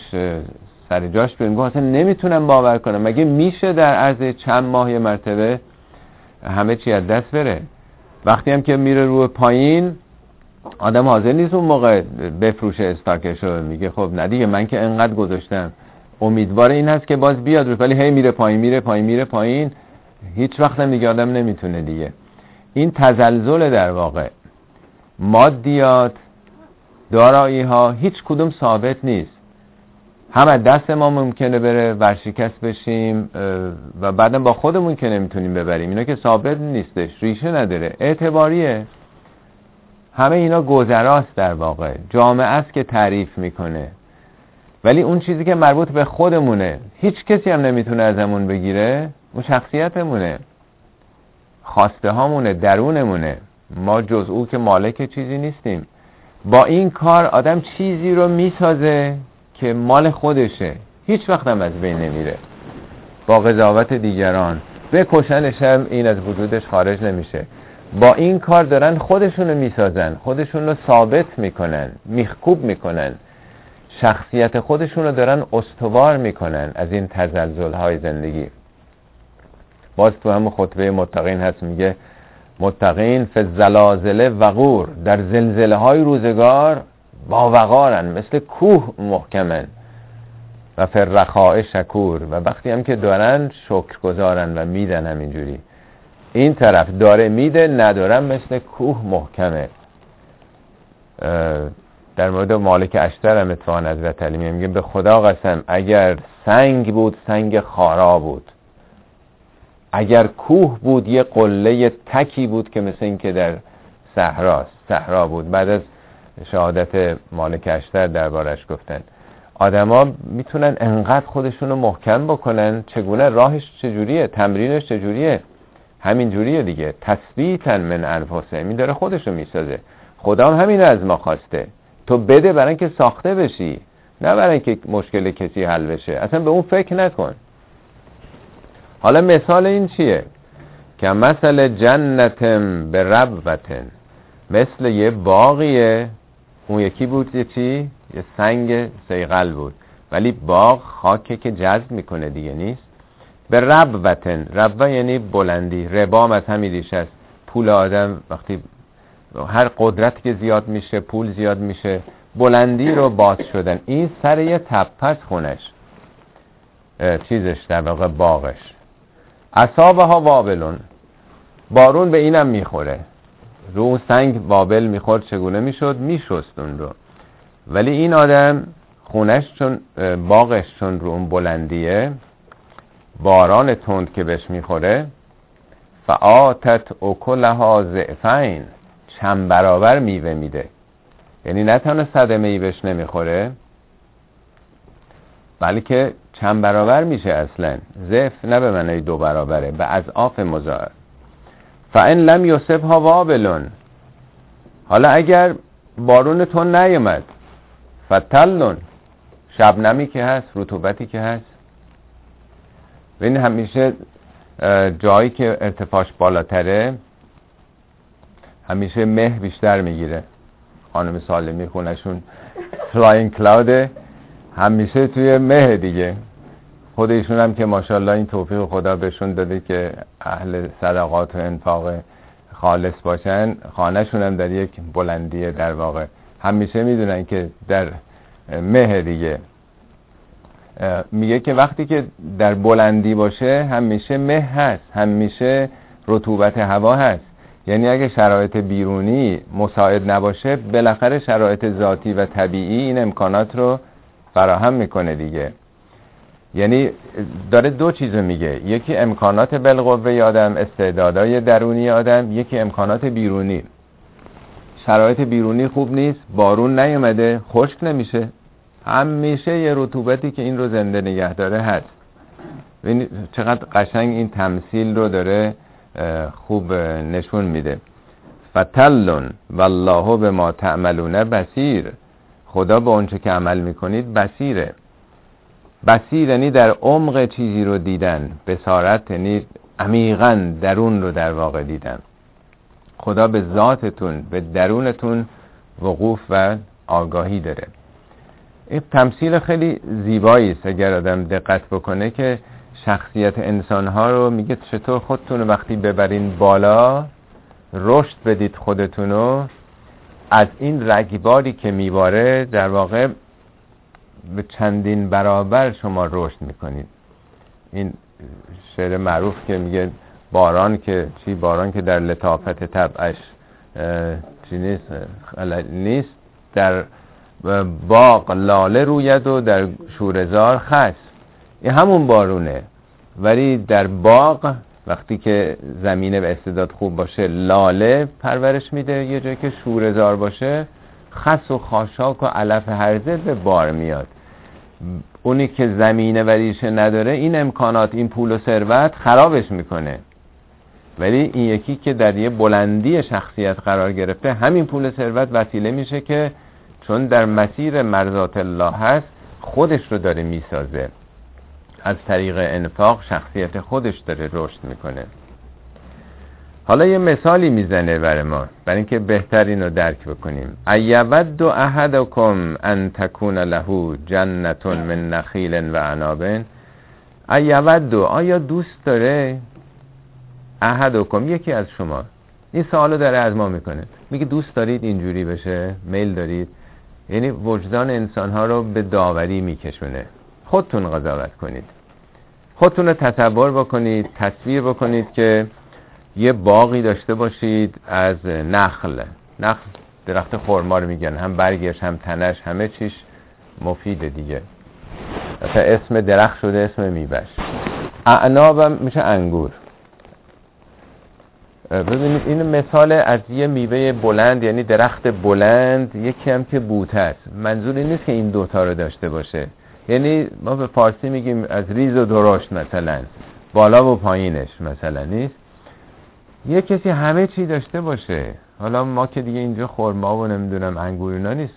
سر جاش بیاد اصلا نمی‌تونم باور کنم. مگه میشه در عرض چند ماه یه مرتبه همه چی از دست بره؟ وقتی هم که میره روی پایین آدم حاضر نیست اون موقع بفروشه استاکش رو. میگه خب نه دیگه من که انقدر گذاشتم. امیدوار این هست که باز بیاد رو ولی هی میره پایین میره پایین میره پایین. هیچ وقت هم دیگه آدم نمی‌تونه دیگه. این تزلزل در واقع مادیات دارایی ها هیچ کدوم ثابت نیست. هم از دست ما ممکنه بره ورشکست بشیم و بعدم با خودمون که نمی‌تونیم ببریم. اینا که ثابت نیستش ریشه نداره. اعتباریه. همه اینا گذراست در واقع. جامعه است که تعریف می‌کنه. ولی اون چیزی که مربوط به خودمونه هیچ کسی هم نمی‌تونه ازمون بگیره. اون شخصیتمونه. خواسته هامونه درونمونه. ما جز او که مالک چیزی نیستیم. با این کار آدم چیزی رو می‌سازه که مال خودشه. هیچ وقت هم از بین نمیره. با قضاوت دیگران. بکشنش هم این از وجودش خارج نمیشه. با این کار دارن خودشونو می‌سازن. خودشون رو ثابت می‌کنن. میخکوب می‌کنن. شخصیت خودشون رو دارن استوار می‌کنن از این تزلزل های زندگی. باز تو هم خطبه متقین هست میگه متقین فی زلازل وقور در زلزله های روزگار با وقارن مثل کوه محکمن و فرخاء شکور و وقتی هم که دارن شکر گذارن و میدن همینجوری. این طرف داره میده ندارم مثل کوه محکمه. در مورد مالک اشتر هم اتفاقا حضرت علی میگه به خدا قسم اگر سنگ بود سنگ خارا بود. اگر کوه بود یه قله تکی بود که مثل این که در صحراست. صحرا بود. بعد از شهادت مالک اشتر دربارش گفتن. آدما می‌تونن انقدر خودشونو محکم بکنن چگونه راهش چجوریه تمرینش چجوریه؟ همین جوریه دیگه. تثبیتن من انفسه می داره خودشو می‌سازه. خدا هم همین از ما خواسته. تو بده برای اینکه ساخته بشی نه برای اینکه مشکل کسی حل بشه. اصلا به اون فکر نکن. حالا مثال این چیه؟ که مثل جنتم به ربوتن مثل یه باقیه اون یکی بود یه چی؟ یه سنگ سیغل بود. ولی باغ خاکه که جذب می‌کنه دیگه نیست. به ربوتن ربوه یعنی بلندی ربام از همین ریشه است. پول آدم وقتی هر قدرت که زیاد میشه پول زیاد میشه بلندی رو باز شدن. این سر یه تپس خونش. چیزش در واقع باغش. اصابه ها وابلون. بارون به اینم می‌خوره. رو اون سنگ وابل می‌خورد چگونه می‌شد؟ میشست اون رو. ولی این آدم خونش چون باغش چون رو اون بلندیه باران تند که بهش می‌خوره فآتت اکلها زعفین چند برابر میوه میده. یعنی نه تنها صدمه ای بهش نمی‌خوره بلکه چند برابر میشه اصلا؟ زف نه به معنی دو برابره. به از آف مزار فان لم یوسف ها وابلون حالا اگر بارون تون نیومد. فتلون شبنمی که هست رطوبتی که هست. ببین همیشه جایی که ارتفاعش بالاتره همیشه مه بیشتر می‌گیره. خانم سالمی خونشون فلاین کلاوده همیشه توی مه دیگه. خود ایشون هم که ماشاءالله این توفیق خدا بهشون داده که اهل صدقات و انفاق خالص باشن. خانهشون هم در یک بلندیه در واقع. همیشه می‌دونن که در مه دیگه. میگه که وقتی که در بلندی باشه همیشه مه هست. همیشه رطوبت هوا هست. یعنی اگه شرایط بیرونی مساعد نباشه بالاخره شرایط ذاتی و طبیعی این امکانات رو فراهم می‌کنه دیگه. یعنی داره دو چیز میگه. یکی امکانات بالقوه آدم استعدادهای درونی آدم یکی امکانات بیرونی. شرایط بیرونی خوب نیست بارون نیومده خشک نمیشه. همیشه یه رطوبتی که این رو زنده نگه داره هست. چقدر قشنگ این تمثیل رو داره خوب نشون میده. فتلون والله به ما تعملون بسیر خدا به اونچه که عمل می‌کنید بسیره بسیر یعنی در عمق چیزی رو دیدن بسارت یعنی عمیقا درون رو در واقع دیدن. خدا به ذاتتون به درونتون وقوف و آگاهی داره. این تمثیل خیلی زیبایی است اگر آدم دقت بکنه که شخصیت انسانها رو میگه چطور خودتون وقتی ببرین بالا رشد بدید خودتونو از این رگباری که میباره در واقع به چندین برابر شما رشد می‌کنید. این شعر معروف که میگه باران که چی؟ باران که در لطافت طبعش چی نیست؟ نیست. در باغ لاله روید و در شورزار خس. این همون بارونه. ولی در باغ وقتی که زمینه و استعداد خوب باشه لاله پرورش میده. یه جایی که شورزار باشه خس و خاشاک و علف هرزه به بار میاد. اونی که زمینه و ریشه نداره این امکانات این پول و ثروت خرابش می‌کنه. ولی این یکی که در یه بلندی شخصیت قرار گرفته همین پول ثروت وسیله میشه که چون در مسیر مرزات الله هست خودش رو داره می‌سازه. از طریق انفاق شخصیت خودش داره رشد می‌کنه. حالا یه مثالی می‌زنه برای ما برای اینکه بهتر اینو درک بکنیم. ایود احدکم ان تکون له جنت من نخیل و عناب ایود آیا دوست داره احدکم؟ یکی از شما. این سوالو داره از ما می‌کنه. میگه دوست دارید اینجوری بشه؟ میل دارید؟ یعنی وجدان انسان ها رو به داوری میکشونه. خودتون قضاوت کنید. خودتون رو تصور بکنید تصویر بکنید که یه باقی داشته باشید از نخل. نخل درخت خورما رو میگن. هم برگش هم تنش همه چیش مفیده دیگه. مثلا اسم درخت شده اسم میبش اعنابم میشه انگور. ببینید این مثال از یه میوه بلند یعنی درخت بلند یکی هم که بوته است. منظور این نیست که این دوتا رو داشته باشه. یعنی ما به فارسی میگیم از ریز و درشت مثلا. بالا و پایینش مثلا نیست؟ یه کسی همه چی داشته باشه. حالا ما که دیگه اینجا خورما و نمی‌دونم انگور اینا نیست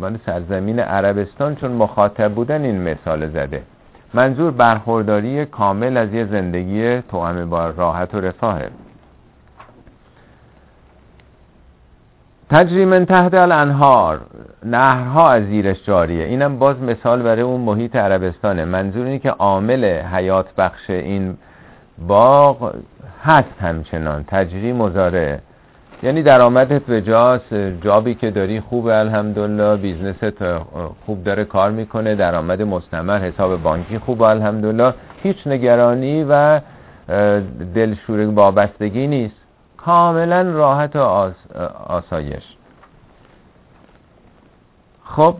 مال سرزمین عربستان چون مخاطب بودن این مثال زده. منظور برخورداری کامل از یه زندگی توأم با راحت و رفاهه. تجری من تحت الانهار نهرها از زیرش جاریه. اینم باز مثال برای اون محیط عربستانه. منظور اینه که عامل حیات بخش این باغ هست همچنان. تجری مزاره یعنی درآمدت به جاس جابی که داری خوب الحمدلله. بیزنست خوب داره کار می‌کنه درآمد مستمر حساب بانکی خوب الحمدلله. هیچ نگرانی و دلشوره وابستگی نیست. کاملا راحت و آس... آسایش. خب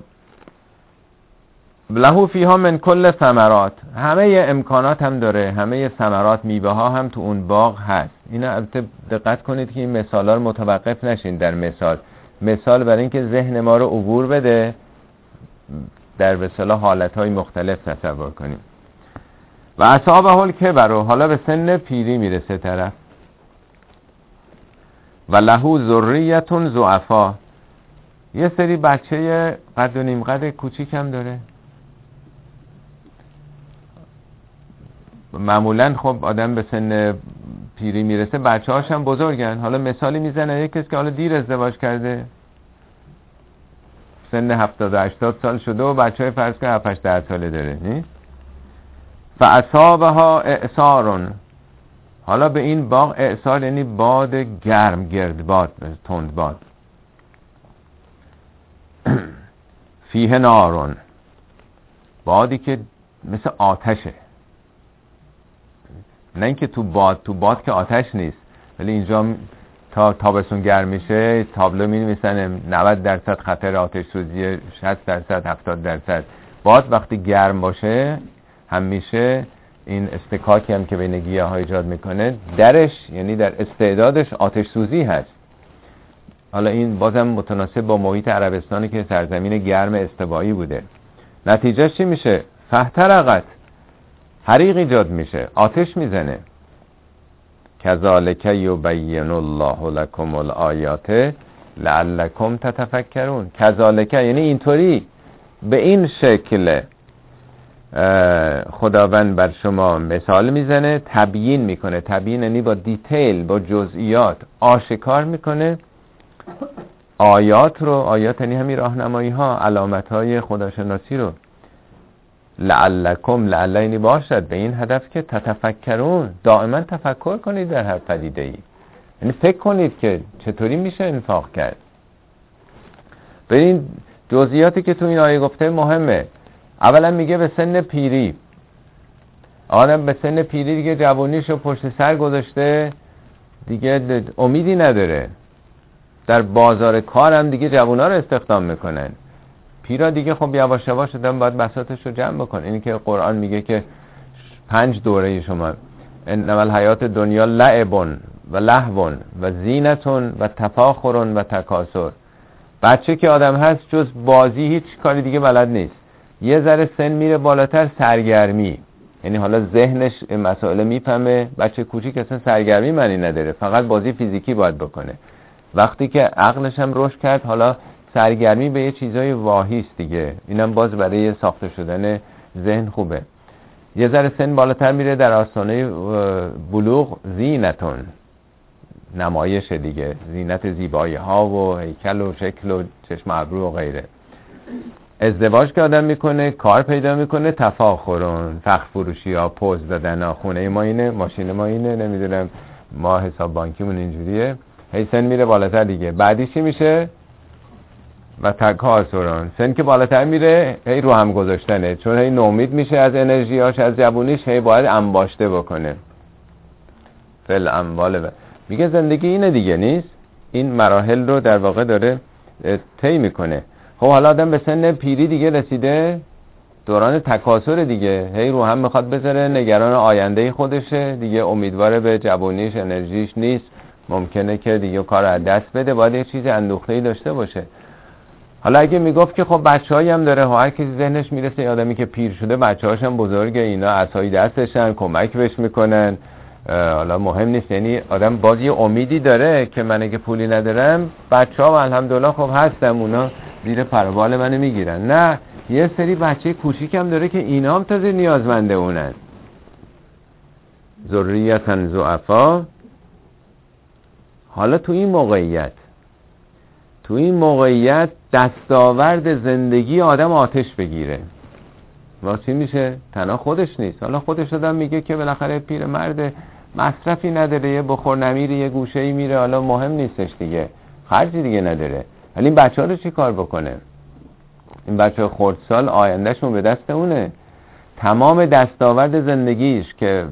لهو فیها من کل ثمرات. همه امکانات هم داره همه ثمرات میوه ها هم تو اون باغ هست. اینا البته دقت کنید که این مثال رو متوقف نشین در مثال. مثال برای اینکه ذهن ما رو عبور بده. در به صلاح حالتهای مختلف تصور کنیم. و اصحابه حال که حالا به سن پیری می‌رسه طرف. و لهو ذریتون زعفا یه سری بچه قد و نیم قد کوچیک هم داره. معمولا خب آدم به سن پیری می‌رسه بچه هاش هم بزرگن. حالا مثالی می‌زنه یک کسی که حالا دیر ازدواج کرده. سن 70 80 سال شده و بچه های فرض که 7 10 ساله داره نیست فاصابها اعصارون. حالا به این باغ اعصار یعنی باد گرم گرد باد تند باد. فیه نارون. بادی که مثل آتشه. نه اینکه تو باد تو باد که آتش نیست ولی اینجا تا تابستون گرم میشه تابلو می نویسن 90 درصد خطر آتش سوزی 60 درصد 70 درصد. باد وقتی گرم باشه همیشه این استکاکی هم که بین گیاه ها ایجاد می‌کنه درش یعنی در استعدادش آتش سوزی هست. حالا این بازم متناسب با محیط عربستانی که سرزمین گرم استوایی بوده. نتیجه چی میشه؟ فهترقت حریق ایجاد میشه آتش می‌زنه. کذالک یبین الله لکم الآیات لعلکم تتفکرون. کذالک یعنی اینطوری به این شکل خداوند بر شما مثال می‌زنه تبیین می‌کنه. تبیین یعنی با دیتیل با جزئیات آشکار می‌کنه. آیات رو آیات یعنی همین راهنمایی ها علامت های خداشناسی رو. لعلکم لعلینی باشد. به این هدف که تتفکرون. دائما تفکر کنید در هر پدیده ای یعنی فکر کنید که چطوری میشه انفاق کرد. این جزئیاتی که تو این آیه گفته مهمه. اولا میگه به سن پیری. آدم به سن پیری دیگه جوانیشو پشت سر گذاشته. دیگه امیدی نداره. در بازار کار هم دیگه جوونا رو استخدام می‌کنن. پیرا دیگه خب یواش یواش شدن باید بساطش رو جمع بکن اینی که قرآن میگه که پنج دوره شما. نمال حیات دنیا لعبون و لحون و زینتون و تفاخرون و تکاسر بچه که آدم هست جز بازی هیچ کاری دیگه بلد نیست. یه ذره سن میره بالاتر سرگرمی. یعنی حالا ذهنش مسائل می‌فهمه. بچه کوچیک اصلا سرگرمی معنی نداره. فقط بازی فیزیکی باید بکنه. وقتی که عقلش هم رشد کرد حالا سرگرمی به یه چیزای واهیست دیگه. اینم باز برای ساخته شدن ذهن خوبه. یه ذره سن بالاتر میره در آستانه بلوغ زینتون. نمایش دیگه. زینت زیبایی ها و هیکل و شکل و چشم ابرو و غیره. ازدواج که آدم می‌کنه کار پیدا می‌کنه تفاخرون فخر فروشی ها پوز دادن ها خونه ما اینه ماشین ما اینه نمی‌دونم ما حساب بانکیمون اینجوریه. هی سن میره بالاتر دیگه. بعدی چی میشه؟ و تکاسرون سن که بالاتر میره هی رو هم گذاشتنه. چون هی نومید میشه از انرژیاش از جوونیش هی باید انباشته بکنه. فل اموال میگه زندگی اینه دیگه نیست؟ این مراحل رو در واقع داره طی می‌کنه. خب حالا آدم به سن پیری دیگه رسیده دوران تکاسر دیگه. هی رو هم می‌خواد بذاره نگران آینده خودشه. دیگه امیدواره به جوونیش انرژیش نیست. ممکنه که دیگه کار از دست بده. باید یه چیز اندوخته داشته باشه. حالا اگه می‌گفت که خب بچه هم داره هر کسی ذهنش می‌رسه یه آدمی که پیر شده بچه هم بزرگه اینا عصایی دستشن کمک بهش می‌کنن. حالا مهم نیست یعنی آدم باز امیدی داره که من اگه پولی ندارم بچه ها الحمدلله خب هستم اونا زیر پروبال منو می‌گیرن. نه یه سری بچه کوچیکم داره که اینا هم تازه نیازمنده اونن. ذریتا زعفا حالا تو این موقعیت تو این موقعیت دستاورد زندگی آدم آتش بگیره. و چی میشه؟ تنها خودش نیست. حالا خودش آدم میگه که بالاخره پیر مرد مصرفی نداره یه بخور نمیره یه گوشه ای میره حالا مهم نیستش دیگه. خرجی دیگه نداره. ولی این بچه ها رو چی کار بکنه؟ این بچه خردسال آیندهشون به دست اونه. تمام دستاورد زندگیش که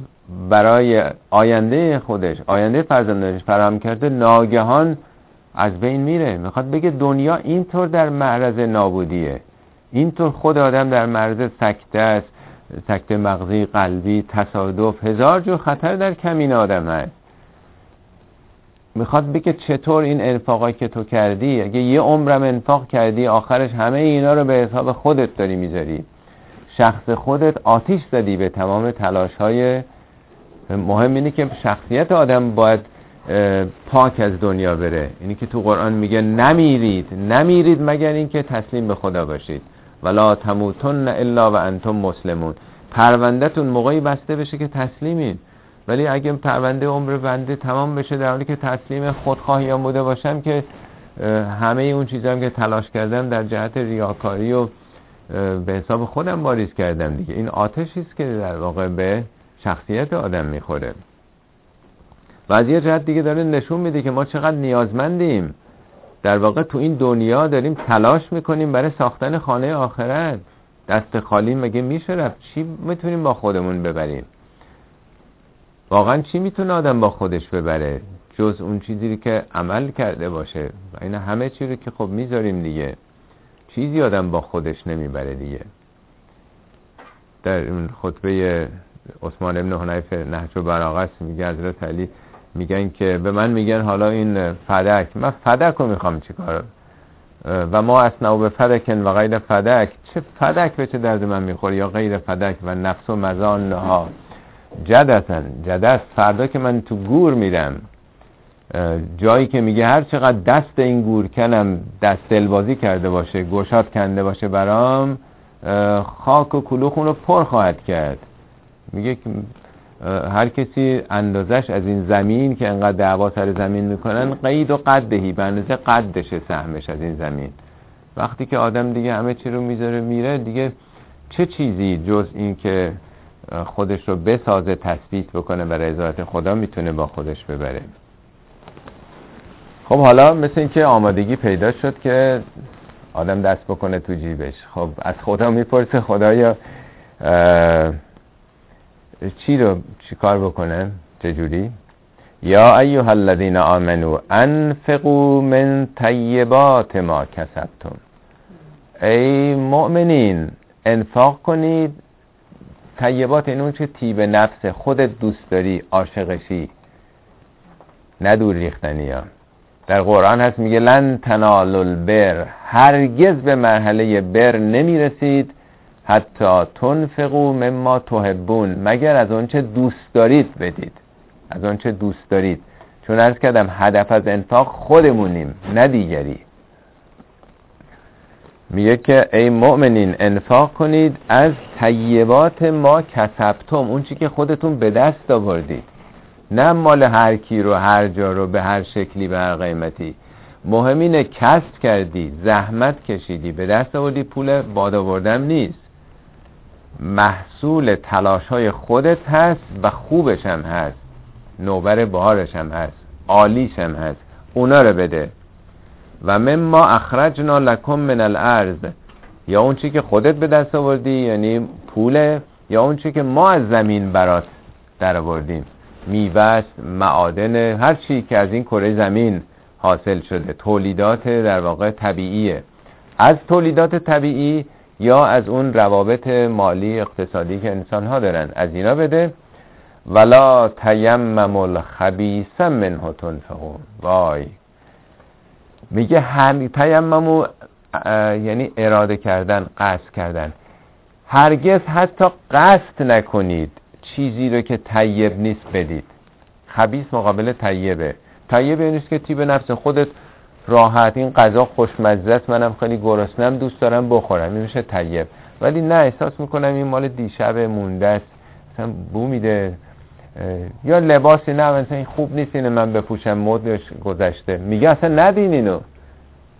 برای آینده خودش آینده فرزندانش فراهم کرده ناگهان از بین میره. می‌خواد بگه دنیا اینطور در معرض نابودیه. اینطور خود آدم در معرض سکته است. سکته مغزی قلبی تصادف. هزار جو خطر در کمین آدم هست. می‌خواد بگه چطور این انفاقایی که تو کردی؟ اگه یه عمرم انفاق کردی آخرش همه اینا رو به حساب خودت داری می‌ذاری. شخص خودت آتیش زدی به تمام تلاش های مهم اینه که شخصیت آدم باید پاک از دنیا بره. اینی که تو قرآن میگه نمیرید نمیرید مگر اینکه تسلیم به خدا باشید. ولا تموتن الا و انتم مسلمون. پروندهتون موقعی بسته بشه که تسلیمین. ولی اگه پرونده عمر بنده تمام بشه در حالی که تسلیم خودخواهی هم بوده باشم که همه اون چیزام که تلاش کردم در جهت ریاکاری و به حساب خودم واریز کردم دیگه. این آتشی است که در واقع به شخصیت آدم می‌خوره. و از یه جهت دیگه داره نشون میده که ما چقدر نیازمندیم. در واقع تو این دنیا داریم تلاش می‌کنیم برای ساختن خانه آخرت. دست خالی مگه میشه رفت؟ چی می‌تونیم با خودمون ببریم؟ واقعا چی می‌تونه آدم با خودش ببره؟ جز اون چیزی که عمل کرده باشه. و این همه چی رو که خب می‌ذاریم دیگه. چیزی آدم با خودش نمی‌بره دیگه. در اون خطبه عثمان ابن حنیف نهج و براغت میگه حضرت علی میگن که به من میگن حالا این فدک. من فدک رو می‌خوام چیکار؟ و ما اصنعو به فدکن و غیر فدک. چه فدک به چه درد من می‌خوره یا غیر فدک و نفس و مزان ها؟ جدسن جدس فردا که من تو گور میرم جایی که میگه هر چقدر دست این گور کنم دست دلبازی کرده باشه گوشات کنده باشه برام خاک و کلوخون رو پر خواهد کرد. میگه هر کسی اندازش از این زمین که انقدر دعوا سر زمین می‌کنن قید و قدهی به اندازه قدشه سهمش از این زمین. وقتی که آدم دیگه همه چی رو می‌ذاره میره دیگه چه چیزی جز این که خودش رو بسازه تثبیت بکنه و رضایت خدا می‌تونه با خودش ببره؟ خب حالا مثل اینکه آمادگی پیدا شد که آدم دست بکنه تو جیبش. خب از خدا می‌پرسه خدایا چی رو چی کار بکنه؟ چجوری؟ یا ایها الذین آمنو انفقوا من طیبات ما کسبتم. ای مؤمنین انفاق کنید. طیبات این اون چه تیب نفس خودت دوست داری عاشقشی. ندور ریختنی ها. در قرآن هست میگه لن تنال البر. هرگز به مرحله بر نمی‌رسید. حتی تنفقو مما تحبون مگر از آنچه دوست دارید بدید. از آنچه دوست دارید. چون ارز کردم هدف از انفاق خودمونیم نه دیگری. میگه که ای مؤمنین انفاق کنید از طیبات ما کسبتم اون چی که خودتون به دست آوردید. نه مال هر کی رو هر جا رو به هر شکلی به هر قیمتی. مهم اینه کسب کردی زحمت کشیدی به دست آوردی پول باد آوردم نیست. محصول تلاش های خودت هست و خوبش هم هست. نوبر بهارش هم هست. عالیش هم هست. اونا رو بده. و مما اخرجنا لکم من الارض. یا اون چی که خودت به دست آوردی یعنی پوله یا اون چی که ما از زمین برات در آوردیم. میوه معادن هر چی که از این کره زمین حاصل شده. تولیدات در واقع طبیعیه. از تولیدات طبیعی یا از اون روابط مالی اقتصادی که انسان ها دارن از اینا بده. ولا تیمم الخبیث منه تنفقون وای. میگه هم تیممو یعنی اراده کردن قصد کردن. هرگز حتی قصد نکنید چیزی رو که طیب نیست بدید. خبیث مقابل طیبه. طیب نیست یعنی که تیب نفس خودت راحت این غذا خوشمزه است. منم خیلی گرسنم دوست دارم بخورم. این میشه طیب. ولی نه احساس می‌کنم این مال دیشب مونده است. مثلا بو میده. یا لباسی نه مثلا این خوب نیست اینه من بپوشم. مدش گذشته. میگه اصلا ندین اینو.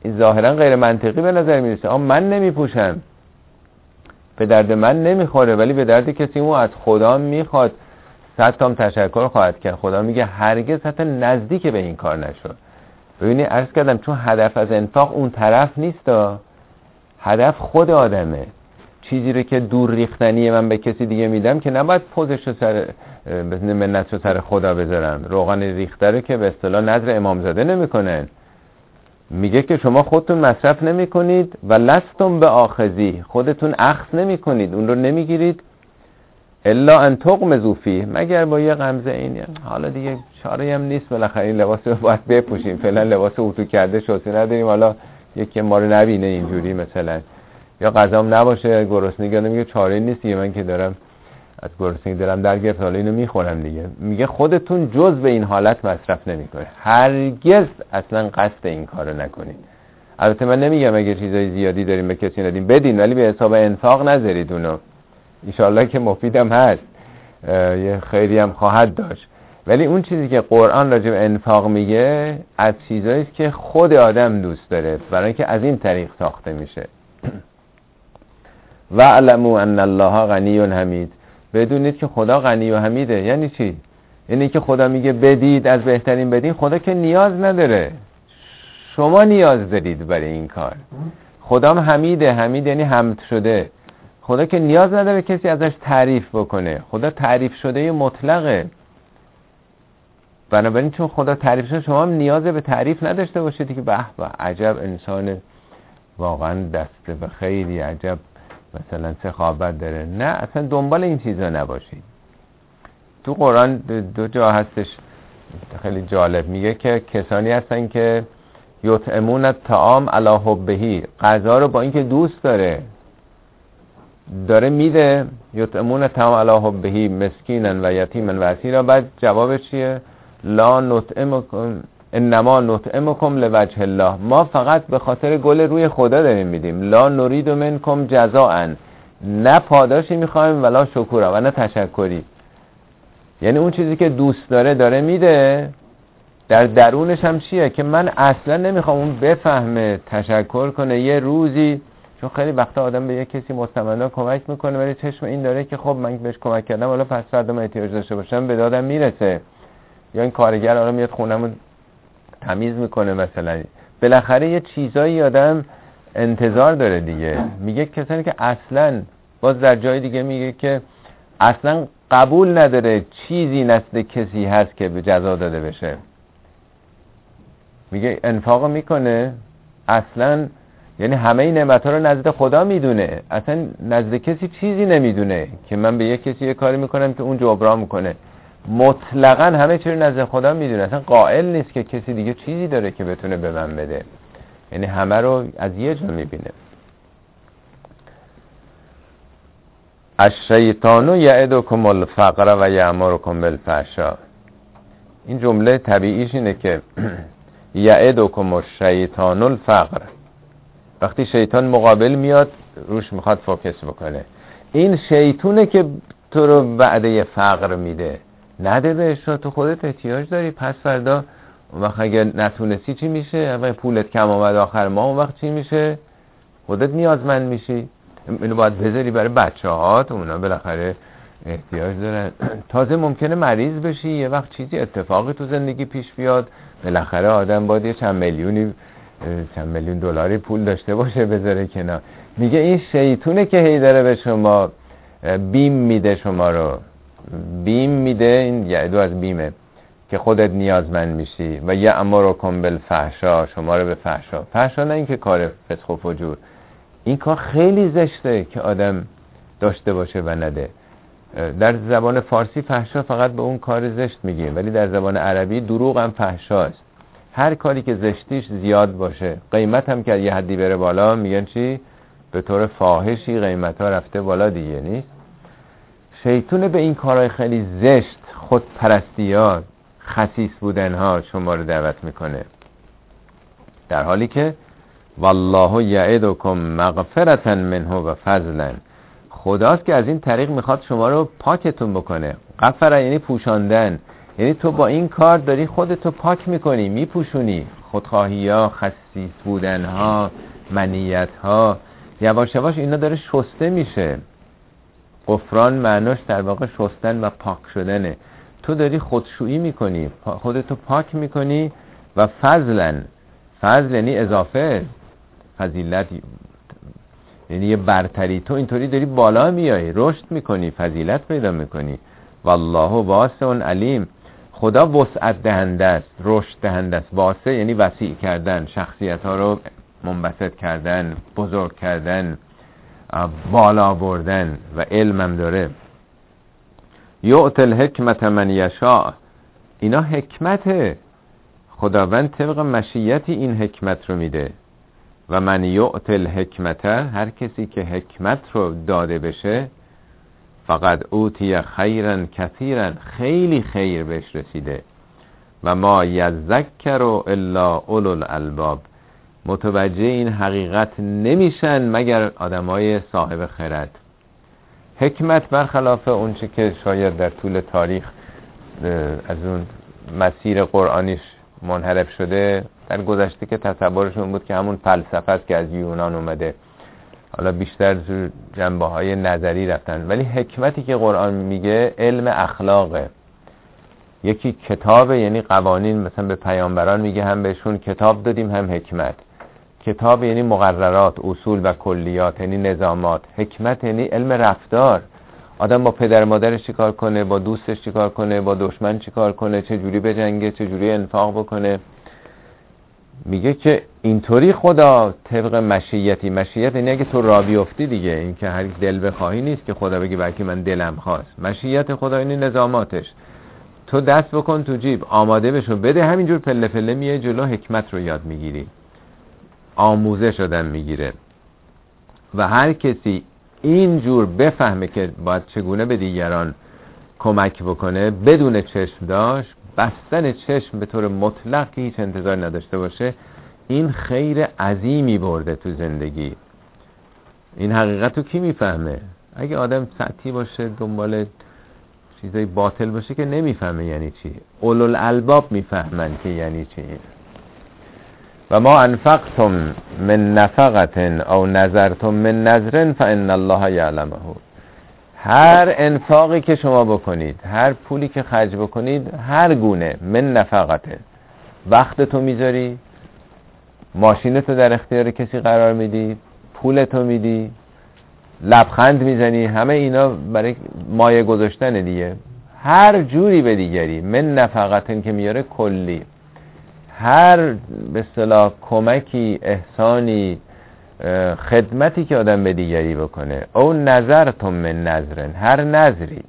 این ظاهرا غیر منطقی به نظر می‌رسه. آم من نمیپوشم. به درد من نمی‌خوره. ولی به درد کسی اون از خدا می‌خواد. صد تام تشکر خواهد کرد. خدا میگه هرگز حتی نزدیک به این کار نشد ببینی عرض کردم چون هدف از انفاق اون طرف نیست هدف خود آدمه. چیزی رو که دور ریختنی من به کسی دیگه میدم که نباید پوزش رو سر منت رو سر خدا بذارم روغن ریخته رو که به اصطلاح نظر امامزاده نمی‌کنن. میگه که شما خودتون مصرف نمی کنید و لستم به آخذی. خودتون اخذ نمی کنید اون رو نمی‌گیرید. الا ان تقمزو فیه مگر با یه غمزه این حالا دیگه چاره هم نیست بالاخره این لباس رو باید بپوشیم. فعلا لباس اتو کرده شوسی نداریم. حالا یکی ما رو نبینه اینجوری مثلا. یا غذام نباشه گرسنگی میگه چاره نیست دیگه. من که دارم از گرسنگی دارم در گرفت حالا اینو می‌خورم دیگه. میگه خودتون جز به این حالت مصرف نمی‌کنه هرگز اصلا قصد این کارو نکنید. البته من نمیگم اگه چیزای زیادی داریم به کسی ندیم. بدین ولی به حساب انفاق نذارید اونو. ایشالله که مفیدم هست. یه خیری هم خواهد داشت. ولی اون چیزی که قرآن راجع به انفاق میگه از چیزایی که خود آدم دوست داره برای اینکه از این طریق ساخته میشه. و علمو ان الله غنی و حمید بدونید که خدا غنی و حمیده. یعنی چی؟ یعنی که خدا میگه بدید از بهترین بدین. خدا که نیاز نداره. شما نیاز دارید برای این کار. خدا حمیده. حمید یعنی حمد شده. خدا که نیاز نداره کسی ازش تعریف بکنه. خدا تعریف شده مطلقه. بنابراین چون خدا تعریف شده شما هم نیاز به تعریف نداشته باشید که به به عجب انسان واقعا دسته به خیلی عجب مثلا سخابت داره. نه اصلا دنبال این چیزا نباشید. تو قرآن دو جا هستش خیلی جالب. میگه که کسانی هستن که یطعمون تعام علی حبهی. غذا رو با اینکه دوست داره داره میده یطعمون تعام علی حبهی مسکینن و یتیمن و اسیرا. بعد جوابش چیه؟ لا نطعمکم انما نطعمکم لوجه الله. ما فقط به خاطر گل روی خدا داریم میدیم. لا نرید منکم جزاء نه پاداشی می‌خوایم ولا شکورا و نه تشکری. یعنی اون چیزی که دوست داره داره میده. در درونش هم چیه؟ که من اصلا نمی‌خوام اون بفهمه تشکر کنه. یه روزی چون خیلی وقتا آدم به یه کسی مستمنا کمک می‌کنه ولی چشم این داره که خب من بهش کمک کردم حالا پس فردا من احتیاج داشته باشم به دادم می‌رسه. یا این کارگر حالا میاد خونم تمیز می‌کنه مثلا. بالاخره یه چیزایی آدم انتظار داره دیگه. میگه کسانی که اصلا باز در جای دیگه میگه که اصلا قبول نداره چیزی نسل کسی هست که به جزا داده بشه. میگه انفاق می‌کنه. اصلا یعنی همه این نعمت ها رو نزد خدا می‌دونه. اصلا نزد کسی چیزی نمی‌دونه که من به یه کسی یه کاری می‌کنم که اون جبران می‌کنه. مطلقا همه چیز رو نزد خدا می‌دونه. اصلا قائل نیست که کسی دیگه چیزی داره که بتونه به من بده. یعنی همه رو از یه جا می‌بینه. الشیطانو یعدکم الفقر و یعمرکم بالفحشاء. این جمله طبیعیش اینه که یعدکم الشیطان الفقر. وقتی شیطان مقابل میاد روش می‌خواد فوکس بکنه. این شیطونه که تو رو وعده فقر میده. نده بهش تو خودت احتیاج داری. پس فردا اون وقت اگر نتونستی چی میشه؟ اگر پولت کم آمد آخر ما اون وقت چی میشه؟ خودت نیازمند میشی. اینو باید بذاری برای بچه هات اونا بالاخره احتیاج دارن. تازه ممکنه مریض بشی. یه وقت چیزی اتفاقی تو زندگی پیش بیاد. بالاخره آدم باید یه چند میلیونی چند میلیون دلاری پول داشته باشه بذاره کنار. میگه این شیطونه که هی داره به شما بیم میده شما رو. بیم میده این یه دو از بیمه که خودت نیازمند میشی. و یه رو کن بالفحشا شما رو به فحشا فحشا نه اینکه کار فسخ و فجور. این کار خیلی زشته که آدم داشته باشه و نده. در زبان فارسی فحشا فقط به اون کار زشت میگیم ولی در زبان عربی دروغ هم فحشاست هر کاری که زشتیش زیاد باشه. قیمت هم که یه حدی بره بالا میگن چی؟ به طور فاحشی قیمت ها رفته بالا دیگه نیست؟ شیطون به این کارهای خیلی زشت خود پرستی ها خسیس بودن ها شما رو دعوت می‌کنه. در حالی که والله یعدکم مغفرتا منه و فضلا. خداست که از این طریق می‌خواد شما رو پاکتون بکنه. غفر یعنی پوشاندن. یعنی تو با این کار داری خودتو پاک می‌کنی میپوشونی. خودخواهی ها خصیص بودن ها منیت ها. یواش یواش اینا داره شسته میشه. قفران معناش در واقع شستن و پاک شدنه. تو داری خودشویی می‌کنی خودتو پاک می‌کنی و فضلا فضل یعنی اضافه فضیلت. یعنی یه برتری. تو اینطوری داری بالا میای رشد می‌کنی فضیلت پیدا می‌کنی. والله واسع علیم. خدا وسعت دهنده است رشد دهنده است. واسع یعنی وسیع کردن شخصیت ها رو منبسط کردن بزرگ کردن بالا بردن و علمم داره. یعط الحکمت من یشاء. اینا حکمته. خداوند طبق مشیتی این حکمت رو میده. و من یعط الحکمت هر کسی که حکمت رو داده بشه فقط اوتی خیرن کثیرا خیلی خیر بهش رسیده. و ما یذکر الا اولو الالباب. متوجه این حقیقت نمیشن مگر آدمای صاحب خرد. حکمت برخلاف اونچه که شاید در طول تاریخ از اون مسیر قرآنیش منحرف شده در گذشته که تصورشون بود که همون فلسفه است که از یونان اومده. حالا بیشتر جنبه های نظری رفتن. ولی حکمتی که قرآن میگه علم اخلاقه. یکی کتاب یعنی قوانین. مثلا به پیامبران میگه هم بهشون کتاب دادیم هم حکمت. کتاب یعنی مقررات اصول و کلیات یعنی نظامات. حکمت یعنی علم رفتار. آدم با پدر مادرش چیکار کنه؟ با دوستش چیکار کنه؟ با دشمن چیکار کنه؟ چه جوری بجنگه؟ چه جوری انفاق بکنه؟ میگه که اینطوری خدا طبق مشیتی مشیت یعنی اگه تو را بیفتی دیگه این که هر دل بخواهی نیست که خدا بگی بلکه من دلم خواست. مشیت خدا اینی نظاماتش. تو دست بکن تو جیب آماده بشو بده همینجور پله پله میه جلو حکمت رو یاد می‌گیری. آموزه شدن می‌گیره. و هر کسی اینجور بفهمه که باید چگونه به دیگران کمک بکنه بدون چشم داشت بستن چشم به طور مطلق که هیچ انتظار نداشته باشه این خیر عظیمی برده تو زندگی. این حقیقت رو کی می‌فهمه؟ اگه آدم سطحی باشه دنبال چیزای باطل باشه که نمی‌فهمه یعنی چی. اولو الباب می‌فهمن که یعنی چی. و ما انفقتم من نفقت او نظرتم من نظر فان الله یعلمه. هر انفاقی که شما بکنید هر پولی که خرج بکنید هر گونه من نفقته. وقت تو می‌ذاری ماشین تو در اختیار کسی قرار میدی پول تو میدی لبخند می‌زنی همه اینا برای مایه گذاشتن دیگه. هر جوری به دیگری من نفقتن که میاره کلی. هر به اصطلاح کمکی احسانی خدمتی که آدم به دیگری بکنه. او نظر تو من نظرن هر نظری.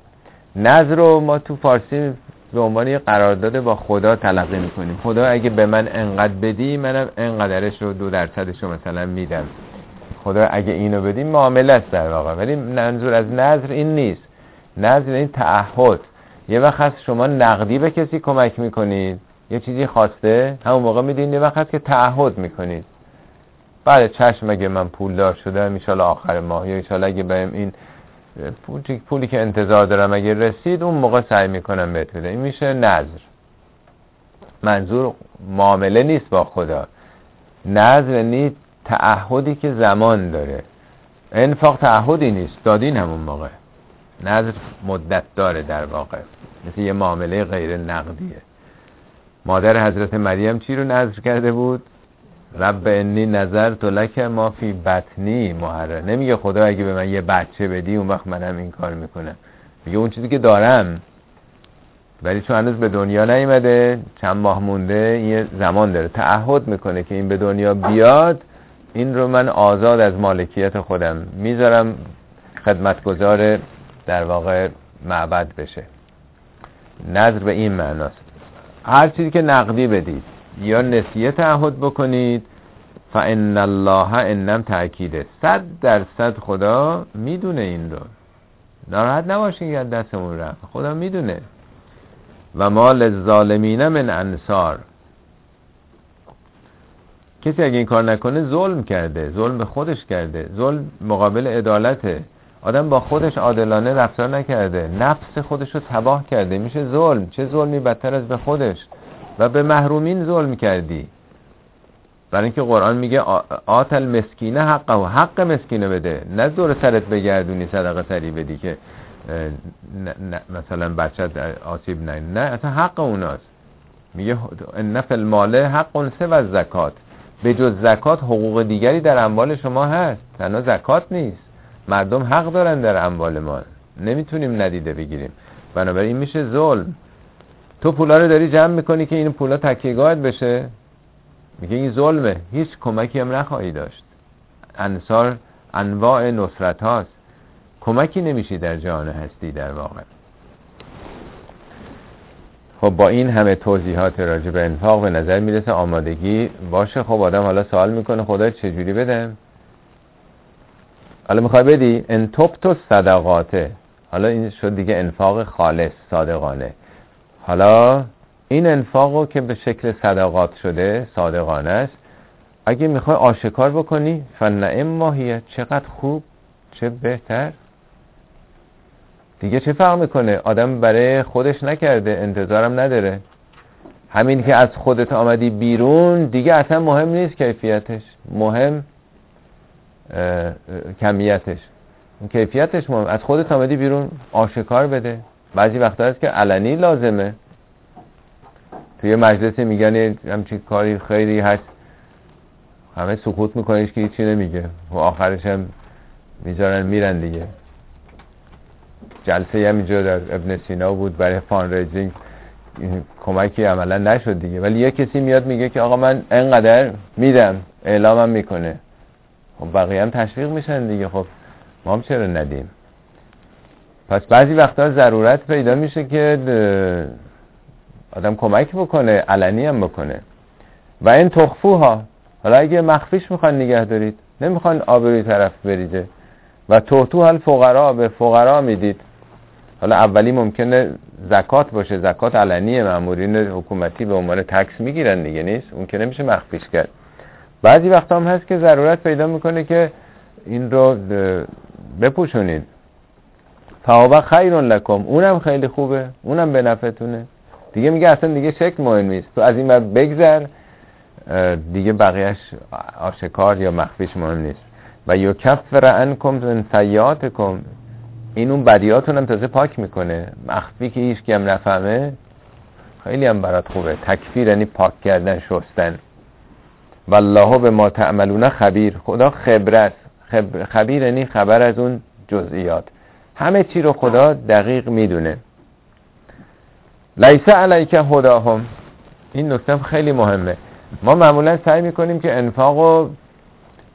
نظر رو ما تو فارسی به عنوان یه قرارداد با خدا تلقی می‌کنیم. خدا اگه به من انقدر بدی منم انقدرش رو دو درصدش رو مثلا میدم. خدا اگه اینو بدی معامله است در واقع. ولی منظور از نظر این نیست. نظر این تعهد. یه وقت هست شما نقدی به کسی کمک می‌کنید. یه چیزی خواسته همون موقع میدین یه وقت که تعهد می‌کنید. بله چشم اگه من پولدار شدم ایشالا آخر ماه. یا ایشالا اگه بهم این پولی که انتظار دارم اگه رسید اون موقع سعی می‌کنم بهت بدم. این میشه نظر منظور معامله نیست با خدا. نظر یعنی تعهدی که زمان داره. انفاق تعهدی نیست. دادین همون موقع. نظر مدت داره در واقع. مثل یه معامله غیر نقدیه. مادر حضرت مریم چی رو نظر کرده بود؟ رب انی نظر تو لک ما فی بطنی محرر. نمیگه خدا اگه به من یه بچه بدی اون وقت منم این کار می‌کنم. میگه اون چیزی که دارم ولی چون هنوز به دنیا نیومده چند ماه مونده یه زمان داره. تعهد می‌کنه که این به دنیا بیاد این رو من آزاد از مالکیت خودم می‌ذارم خدمتگزار در واقع معبد بشه. نظر به این معناست. هر چیزی که نقدی بدید یا نسیه تعهد بکنید. فان الله انم تاکیده صد درصد خدا می‌دونه این رو. ناراحت نباشین که دستمون رفت. خدا می‌دونه. و مال للظالمین من انصار. کسی اگه این کار نکنه ظلم کرده ظلم به خودش کرده ظلم مقابل عدالته. آدم با خودش عادلانه رفتار نکرده. نفس خودش رو تباه کرده. میشه ظلم. چه ظلمی بدتر از به خودش؟ و به محرومین ظلم کردی. برای اینکه قرآن میگه آتل مسکینه حقه و حق مسکینه بده. نه دور سرت بگردونی صدقه سری بدی که مثلا بچه آسیب نه نه اصلا حق اوناست. میگه نفل الماله حق سه و زکات به جز زکات حقوق دیگری در اموال شما هست. تنها زکات نیست. مردم حق دارن در اموال ما. نمی‌تونیم ندیده بگیریم. بنابراین میشه ظلم. تو پولا رو داری جمع می‌کنی که این پولا تکیگاهت بشه؟ میگه این ظلمه. هیچ کمکی هم نخواهی داشت. انصار انواع نصرت هاست. کمکی نمیشی در جهان هستی در واقع. خب با این همه توضیحات راجع به انفاق به نظر می‌رسه آمادگی باشه. خب آدم حالا سوال می‌کنه خدا چجوری بدم حالا می‌خوای بدی؟ ان تو صدقاته. حالا این شد دیگه انفاق خالص صادقانه. حالا این انفاق که به شکل صدقات شده صادقانه است اگه می‌خوای آشکار بکنی فنعم ماهیه چقدر خوب چه بهتر. دیگه چه فرق می‌کنه؟ آدم برای خودش نکرده انتظارم نداره. همین که از خودت آمدی بیرون دیگه اصلا مهم نیست کیفیتش. مهم کمیتش. کیفیتش مهم. از خودت آمدی بیرون آشکار بده. بعضی وقتا هست که علنی لازمه. توی مجلسی میگن همچین کاری خیلی هست. همه سکوت میکنیش که هیچی نمیگه. و آخرش هم می‌ذارن میرن دیگه. جلسه هم اینجا در ابن سینا بود برای فان ریزینگ کمکی عملا نشد دیگه. ولی یه کسی میاد میگه که آقا من انقدر میدم اعلامم می‌کنه. خب بقیه هم تشویق میشن دیگه. خب ما هم چرا ندیم؟ پس بعضی وقتا ضرورت پیدا میشه که آدم کمک بکنه علنی هم بکنه. و این تخفوها حالا اگه مخفیش می‌خوان نگه دارید نمی‌خوان آبروی طرف بریده و توتو حال فقرا به فقرا می‌دید. حالا اولی ممکنه زکات باشه زکات علنی مامورین حکومتی به عنوان تکس می‌گیرن دیگه نیست؟ اون که نمیشه مخفیش کرد. بعضی وقتا هم هست که ضرورت پیدا می‌کنه که این رو بپوشونید. فاوبا خیر لکم. اونم خیلی خوبه. اونم به نفعتونه. دیگه میگه اصلا دیگه شکل مهم نیست. تو از این بر بگذر. دیگه بقیهش آشکار یا مخفیش مهم نیست. و یو کفر انکم من سیاتکم. این اون بدیاتون هم تازه پاک می‌کنه. مخفی که هیچ هم نفهمه خیلی هم برات خوبه. تکفیر یعنی پاک کردن شستن. والله به ما تعملون خبیر. خدا خبرت خبیر یعنی خبر از اون جزئیات. همه چی رو خدا دقیق می‌دونه. لیسه علیک هداهم. این نکته خیلی مهمه. ما معمولا سعی می‌کنیم که انفاق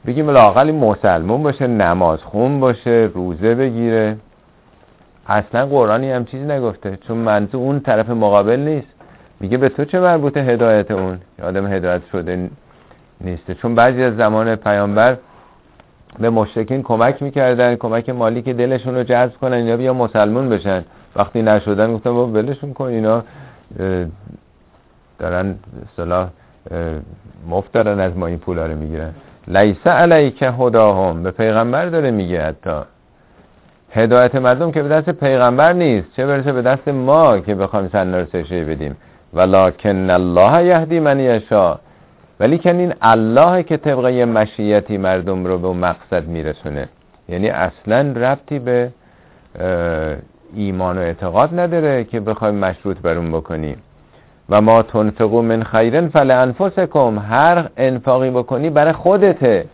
بگیم لاقل مسلمون باشه نماز خون باشه روزه بگیره. اصلا قرآنی هم چیزی نگفته. چون منظور اون طرف مقابل نیست. میگه به تو چه مربوطه هدایت اون؟ آدم هدایت شده نیسته چون بعضی از زمان پیامبر به مشرکین کمک می‌کردن کمک مالی که دلشون رو جذب کنن اینا بیا مسلمون بشن. وقتی نشدن گفتن با ولشون کن اینا دارن صلاح مفت دارن از ما این پولا رو می‌گیرن. لیسه علیک هداهم به پیغمبر داره میگه حتی. هدایت مردم که به دست پیغمبر نیست چه برسه به دست ما که بخوایم سن رو بدیم. ولکن الله یهدی من یشا ولی کن این الله که طبقه مشیتی مردم رو به مقصد میرسونه. یعنی اصلا ربطی به ایمان و اعتقاد نداره که بخوایم مشروط بر اون بکنیم. و ما تنفقو من خیرن فل انفسکم هر انفاقی بکنی برای خودته.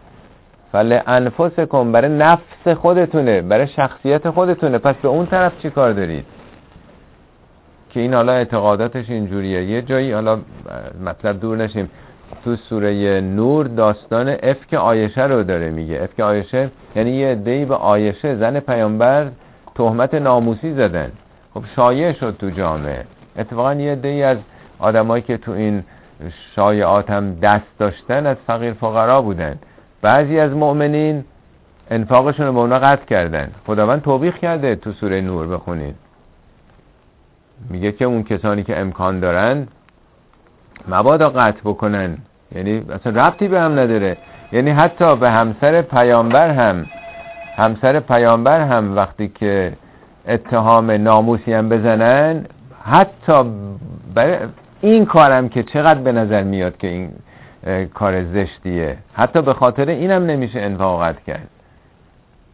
فل انفسکم برای نفس خودتونه برای شخصیت خودتونه. پس به اون طرف چی کار دارید؟ که این حالا اعتقاداتش اینجوریه. یه جایی حالا مطلب دور نشیم. تو سوره نور داستان افک آیشه رو داره میگه. افک آیشه یعنی یه عده‌ای به آیشه زن پیامبر تهمت ناموسی زدن. خب شایع شد تو جامعه. اتفاقا یه عده‌ای از آدمایی که تو این شایعات هم دست داشتن از فقیر فقرا بودن. بعضی از مؤمنین انفاقشون رو به اونا قطع کردن. خداوند توبیخ کرده تو سوره نور بخونید. میگه که اون کسانی که امکان دارن مبادا قطع بکنن. یعنی اصلا ربطی به هم نداره. یعنی حتی به همسر پیامبر هم همسر پیامبر هم وقتی که اتهام ناموسی هم بزنن حتی برای این کارم که چقدر به نظر میاد که این کار زشتیه. حتی به خاطر اینم نمیشه انفاقت کرد.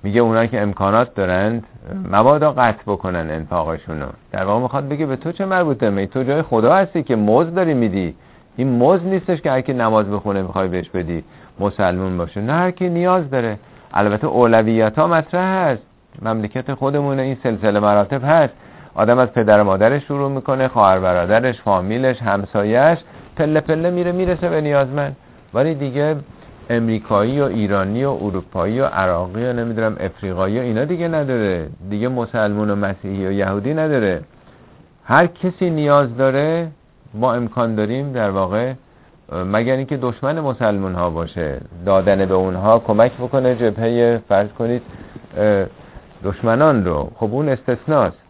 میگه اونا که امکانات دارند مبادا قطع بکنن انفاقشونو در واقع می‌خواد بگه به تو چه مربوطه؟ می تو جای خدا هستی که موز داری میدی. این موز نیستش که هر کی نماز بخونه می‌خوای بهش بدی مسلمون باشه. نه هر کی نیاز داره. البته اولویت ها مطرح هست. مملکت خودمونه این سلسله مراتب هست. آدم از پدر مادرش شروع می‌کنه خواهر برادرش فامیلش همسایش پله پله میره می‌رسه به نیازمند. ولی دیگه امریکایی و ایرانی و اروپایی و عراقی و نمی‌دونم افریقایی و اینا دیگه نداره. دیگه مسلمون و مسیحی و یهودی نداره. هر کسی نیاز داره ما امکان داریم در واقع مگر اینکه دشمن مسلمان ها باشه. دادن به اونها کمک بکنه جبهه فرض کنید دشمنان رو. خب اون استثناست.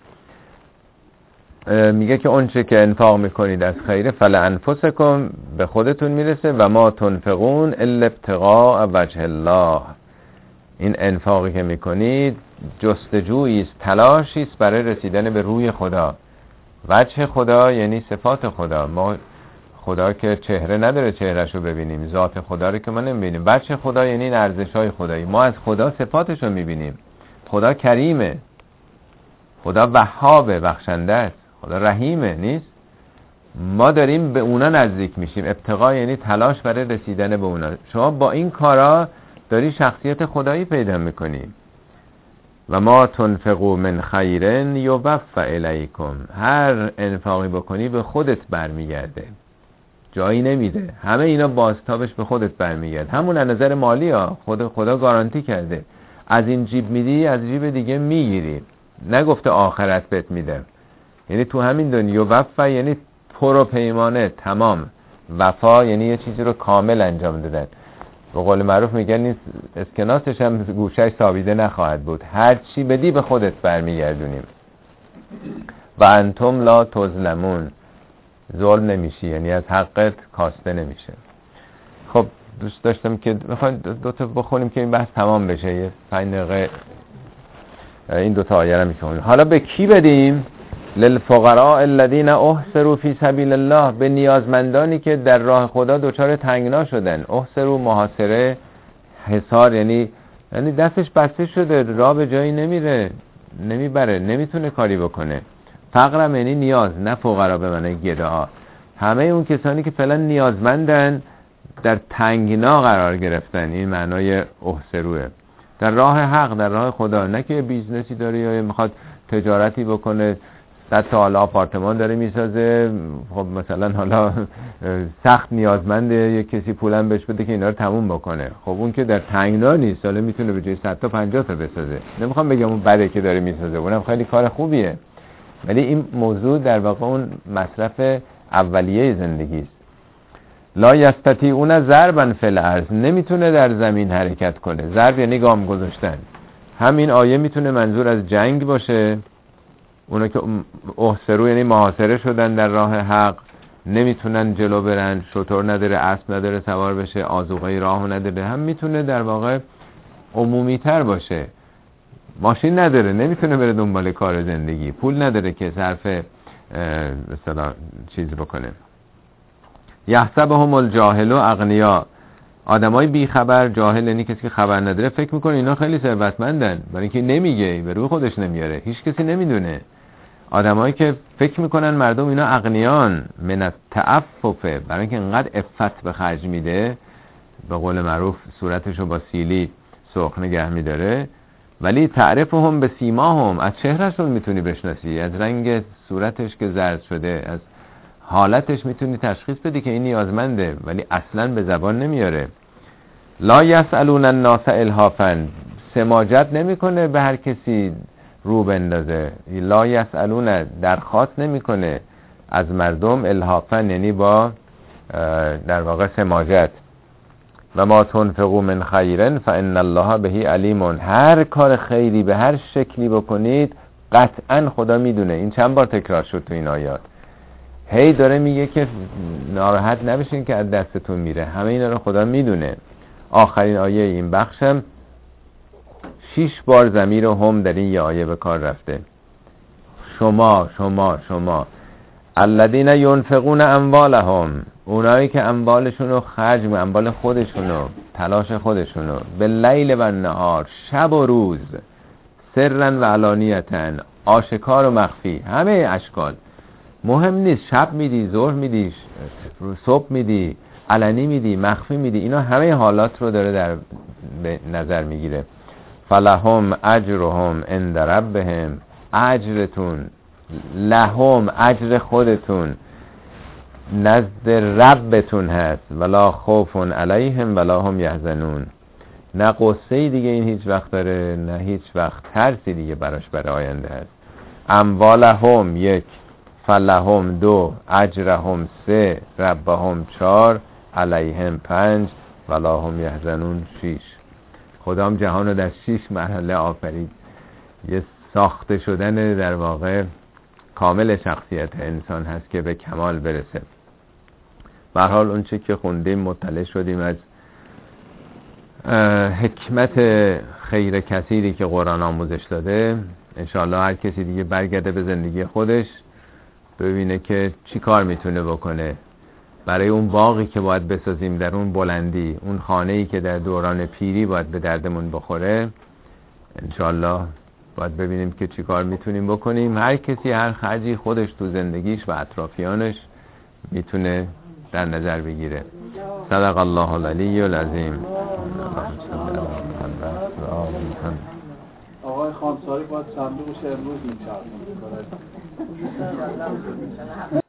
میگه که اونچه که انفاق می‌کنید از خیره فل انفسکم به خودتون می‌رسه و ما تنفقون الا ابتغاء وجه الله. این انفاقی که می‌کنید جستجویی است تلاشی است برای رسیدن به روی خدا. وجه خدا یعنی صفات خدا. ما خدا که چهره نداره چهرش رو ببینیم ذات خدا رو که ما نمی‌بینیم. وجه خدا یعنی این ارزش های خدایی. ما از خدا صفاتش رو می‌بینیم. خدا کریمه. خدا وهابه بخشنده است. خدا رحیمه نیست؟ ما داریم به اونا نزدیک میشیم. ابتقا یعنی تلاش برای رسیدن به اونا. شما با این کارا داری شخصیت خدایی پیدا می‌کنی. و ما تنفقو من خیرن یوفا الیکم. هر انفاقی بکنی به خودت برمیگرده. جایی نمیده. همه اینا بازتابش به خودت برمیگرده. همون از نظر مالی ها. خدا, خدا گارانتی کرده. از این جیب میدی از جیب دیگه می‌گیری. نگفته آخرت بهت میده. یعنی تو همین دنیا وفا یعنی پر و پیمانه تمام. وفا یعنی یه چیزی رو کامل انجام دادن. به قول معروف میگن نیست اسکناسش هم گوشش ثابیده نخواهد بود. هر چی بدی به خودت برمیگردونیم. و انتم لا تظلمون. ظلم نمیشی یعنی از حقت کاسته نمیشه. خب دوست داشتم که می‌خوایم دوتا بخونیم که این بحث تمام بشه. یه پنج دقیقه. این دوتا آیه رو حالا به کی بدیم؟ للفقراء الذين أحصروا في سبيل الله به نیازمندانی که در راه خدا دچار تنگنا شدن. أحصروا محاصره حصار یعنی یعنی دستش بسته شده راه به جایی نمیره نمی‌بره نمی‌تونه کاری بکنه. فقرم یعنی نیاز نه فقرا به معنی گدا همه اون کسانی که فعلا نیازمندن در تنگنا قرار گرفتن. این معنای أحصروا ه در راه حق در راه خدا. نه که business ی داره یا می‌خواد تجارتی بکنه. صد تا حالا آپارتمان داره می‌سازه. خب مثلا حالا سخت نیازمنده یه کسی پولم بهش بده که اینا رو تموم بکنه. خب اون که در تنگنا نیست حالا می‌تونه به جای 100 تا 50 تا بسازه. نمی‌خوام بگم اون بده که داره می‌سازه. اونم خیلی کار خوبیه. ولی این موضوع در واقع اون مصرف اولیه زندگی است. لا یستتی اون ضربن فل ارز نمی‌تونه در زمین حرکت کنه. ضرب یعنی گام گذاشتن. همین آیه می‌تونه منظور از جنگ باشه. اونا که احسرو یعنی محاصره شدن در راه حق نمی‌تونن جلو برن شطور نداره اسب نداره سوار بشه آزوغه راه نداره. هم می‌تونه در واقع عمومی تر باشه. ماشین نداره نمی‌تونه بره دنبال کار زندگی. پول نداره که صرف مثلا چیز بکنه. یحسب هم الجاهل و اغنیا. آدمای بی خبر جاهل یعنی کسی که خبر نداره فکر می‌کنه اینا خیلی ثروتمندن. برای اینکه نمیگه به روی خودش نمیاره. هیچ کسی نمی‌دونه. آدمایی که فکر می‌کنن مردم اینا اغنیان. من تعففه برای اینکه انقدر افت به خرج میده به قول معروف صورتش رو با سیلی سرخ نگه میداره. ولی تعرف هم به سیما هم از چهرهشون می‌تونی بشناسی؟ از رنگ صورتش که زرد شده از حالتش می‌تونی تشخیص بدی که این نیازمنده ولی اصلا به زبان نمیاره. لا یسالون الناس الهافن سماجت نمی‌کنه به هر کسی. رو بندازه. لا یسالون درخواست نمی‌کنه. از مردم الهافن یعنی با در واقع سماجت. و ما تنفقو من خیرن فان الله بهی علیمون هر کار خیری به هر شکلی بکنید قطعا خدا می‌دونه. این چند بار تکرار شد تو این آیات. هی داره میگه که ناراحت نبشین که از دستتون میره. همه اینا رو خدا می‌دونه. آخرین آیه این بخشم. شیش بار زمیر و هم در این یه آیه به کار رفته. شما شما شما. الذین ینفقون اموالهم. اونایی که اموالشون رو خرج اموال خودشون رو تلاش خودشون رو. به لیل و نهار شب و روز. سرن و علانیتن. آشکار و مخفی. همه اشکال. مهم نیست. شب میدی ظهر میدی صبح میدی علنی میدی مخفی میدی. اینا همه حالات رو داره در نظر می‌گیره. فلهم اجرهم عند ربهم. اجرتون لهم اجر خودتون. نزد ربتون هست. ولا خوف علیهم ولا هم یحزنون. نه قصه دیگه این هیچ وقت داره نه هیچ وقت ترسی دیگه براش برای آینده هست. اموالهم یک فلهم دو اجرهم سه ربهم چار علیهم پنج ولا هم یحزنون شیش. خدام جهان رو در شیش مرحله آفرید؟ یه ساخته شدن در واقع کامل شخصیت انسان هست که به کمال برسه. برحال اون چه که خوندیم مطلع شدیم از حکمت خیر کثیری که قرآن آموزش داده. انشاءالله هر کسی دیگه برگرده به زندگی خودش ببینه که چی کار می‌تونه بکنه. برای اون باقی که باید بسازیم در اون بلندی اون خانه ای که در دوران پیری باید به دردمون بخوره انشالله باید ببینیم که چی کار می‌تونیم بکنیم. هر کسی هر خرجی خودش تو زندگیش و اطرافیانش می‌تونه در نظر بگیره. صدق الله العلی العظیم. آقای خانساری باید صندوقش امروز این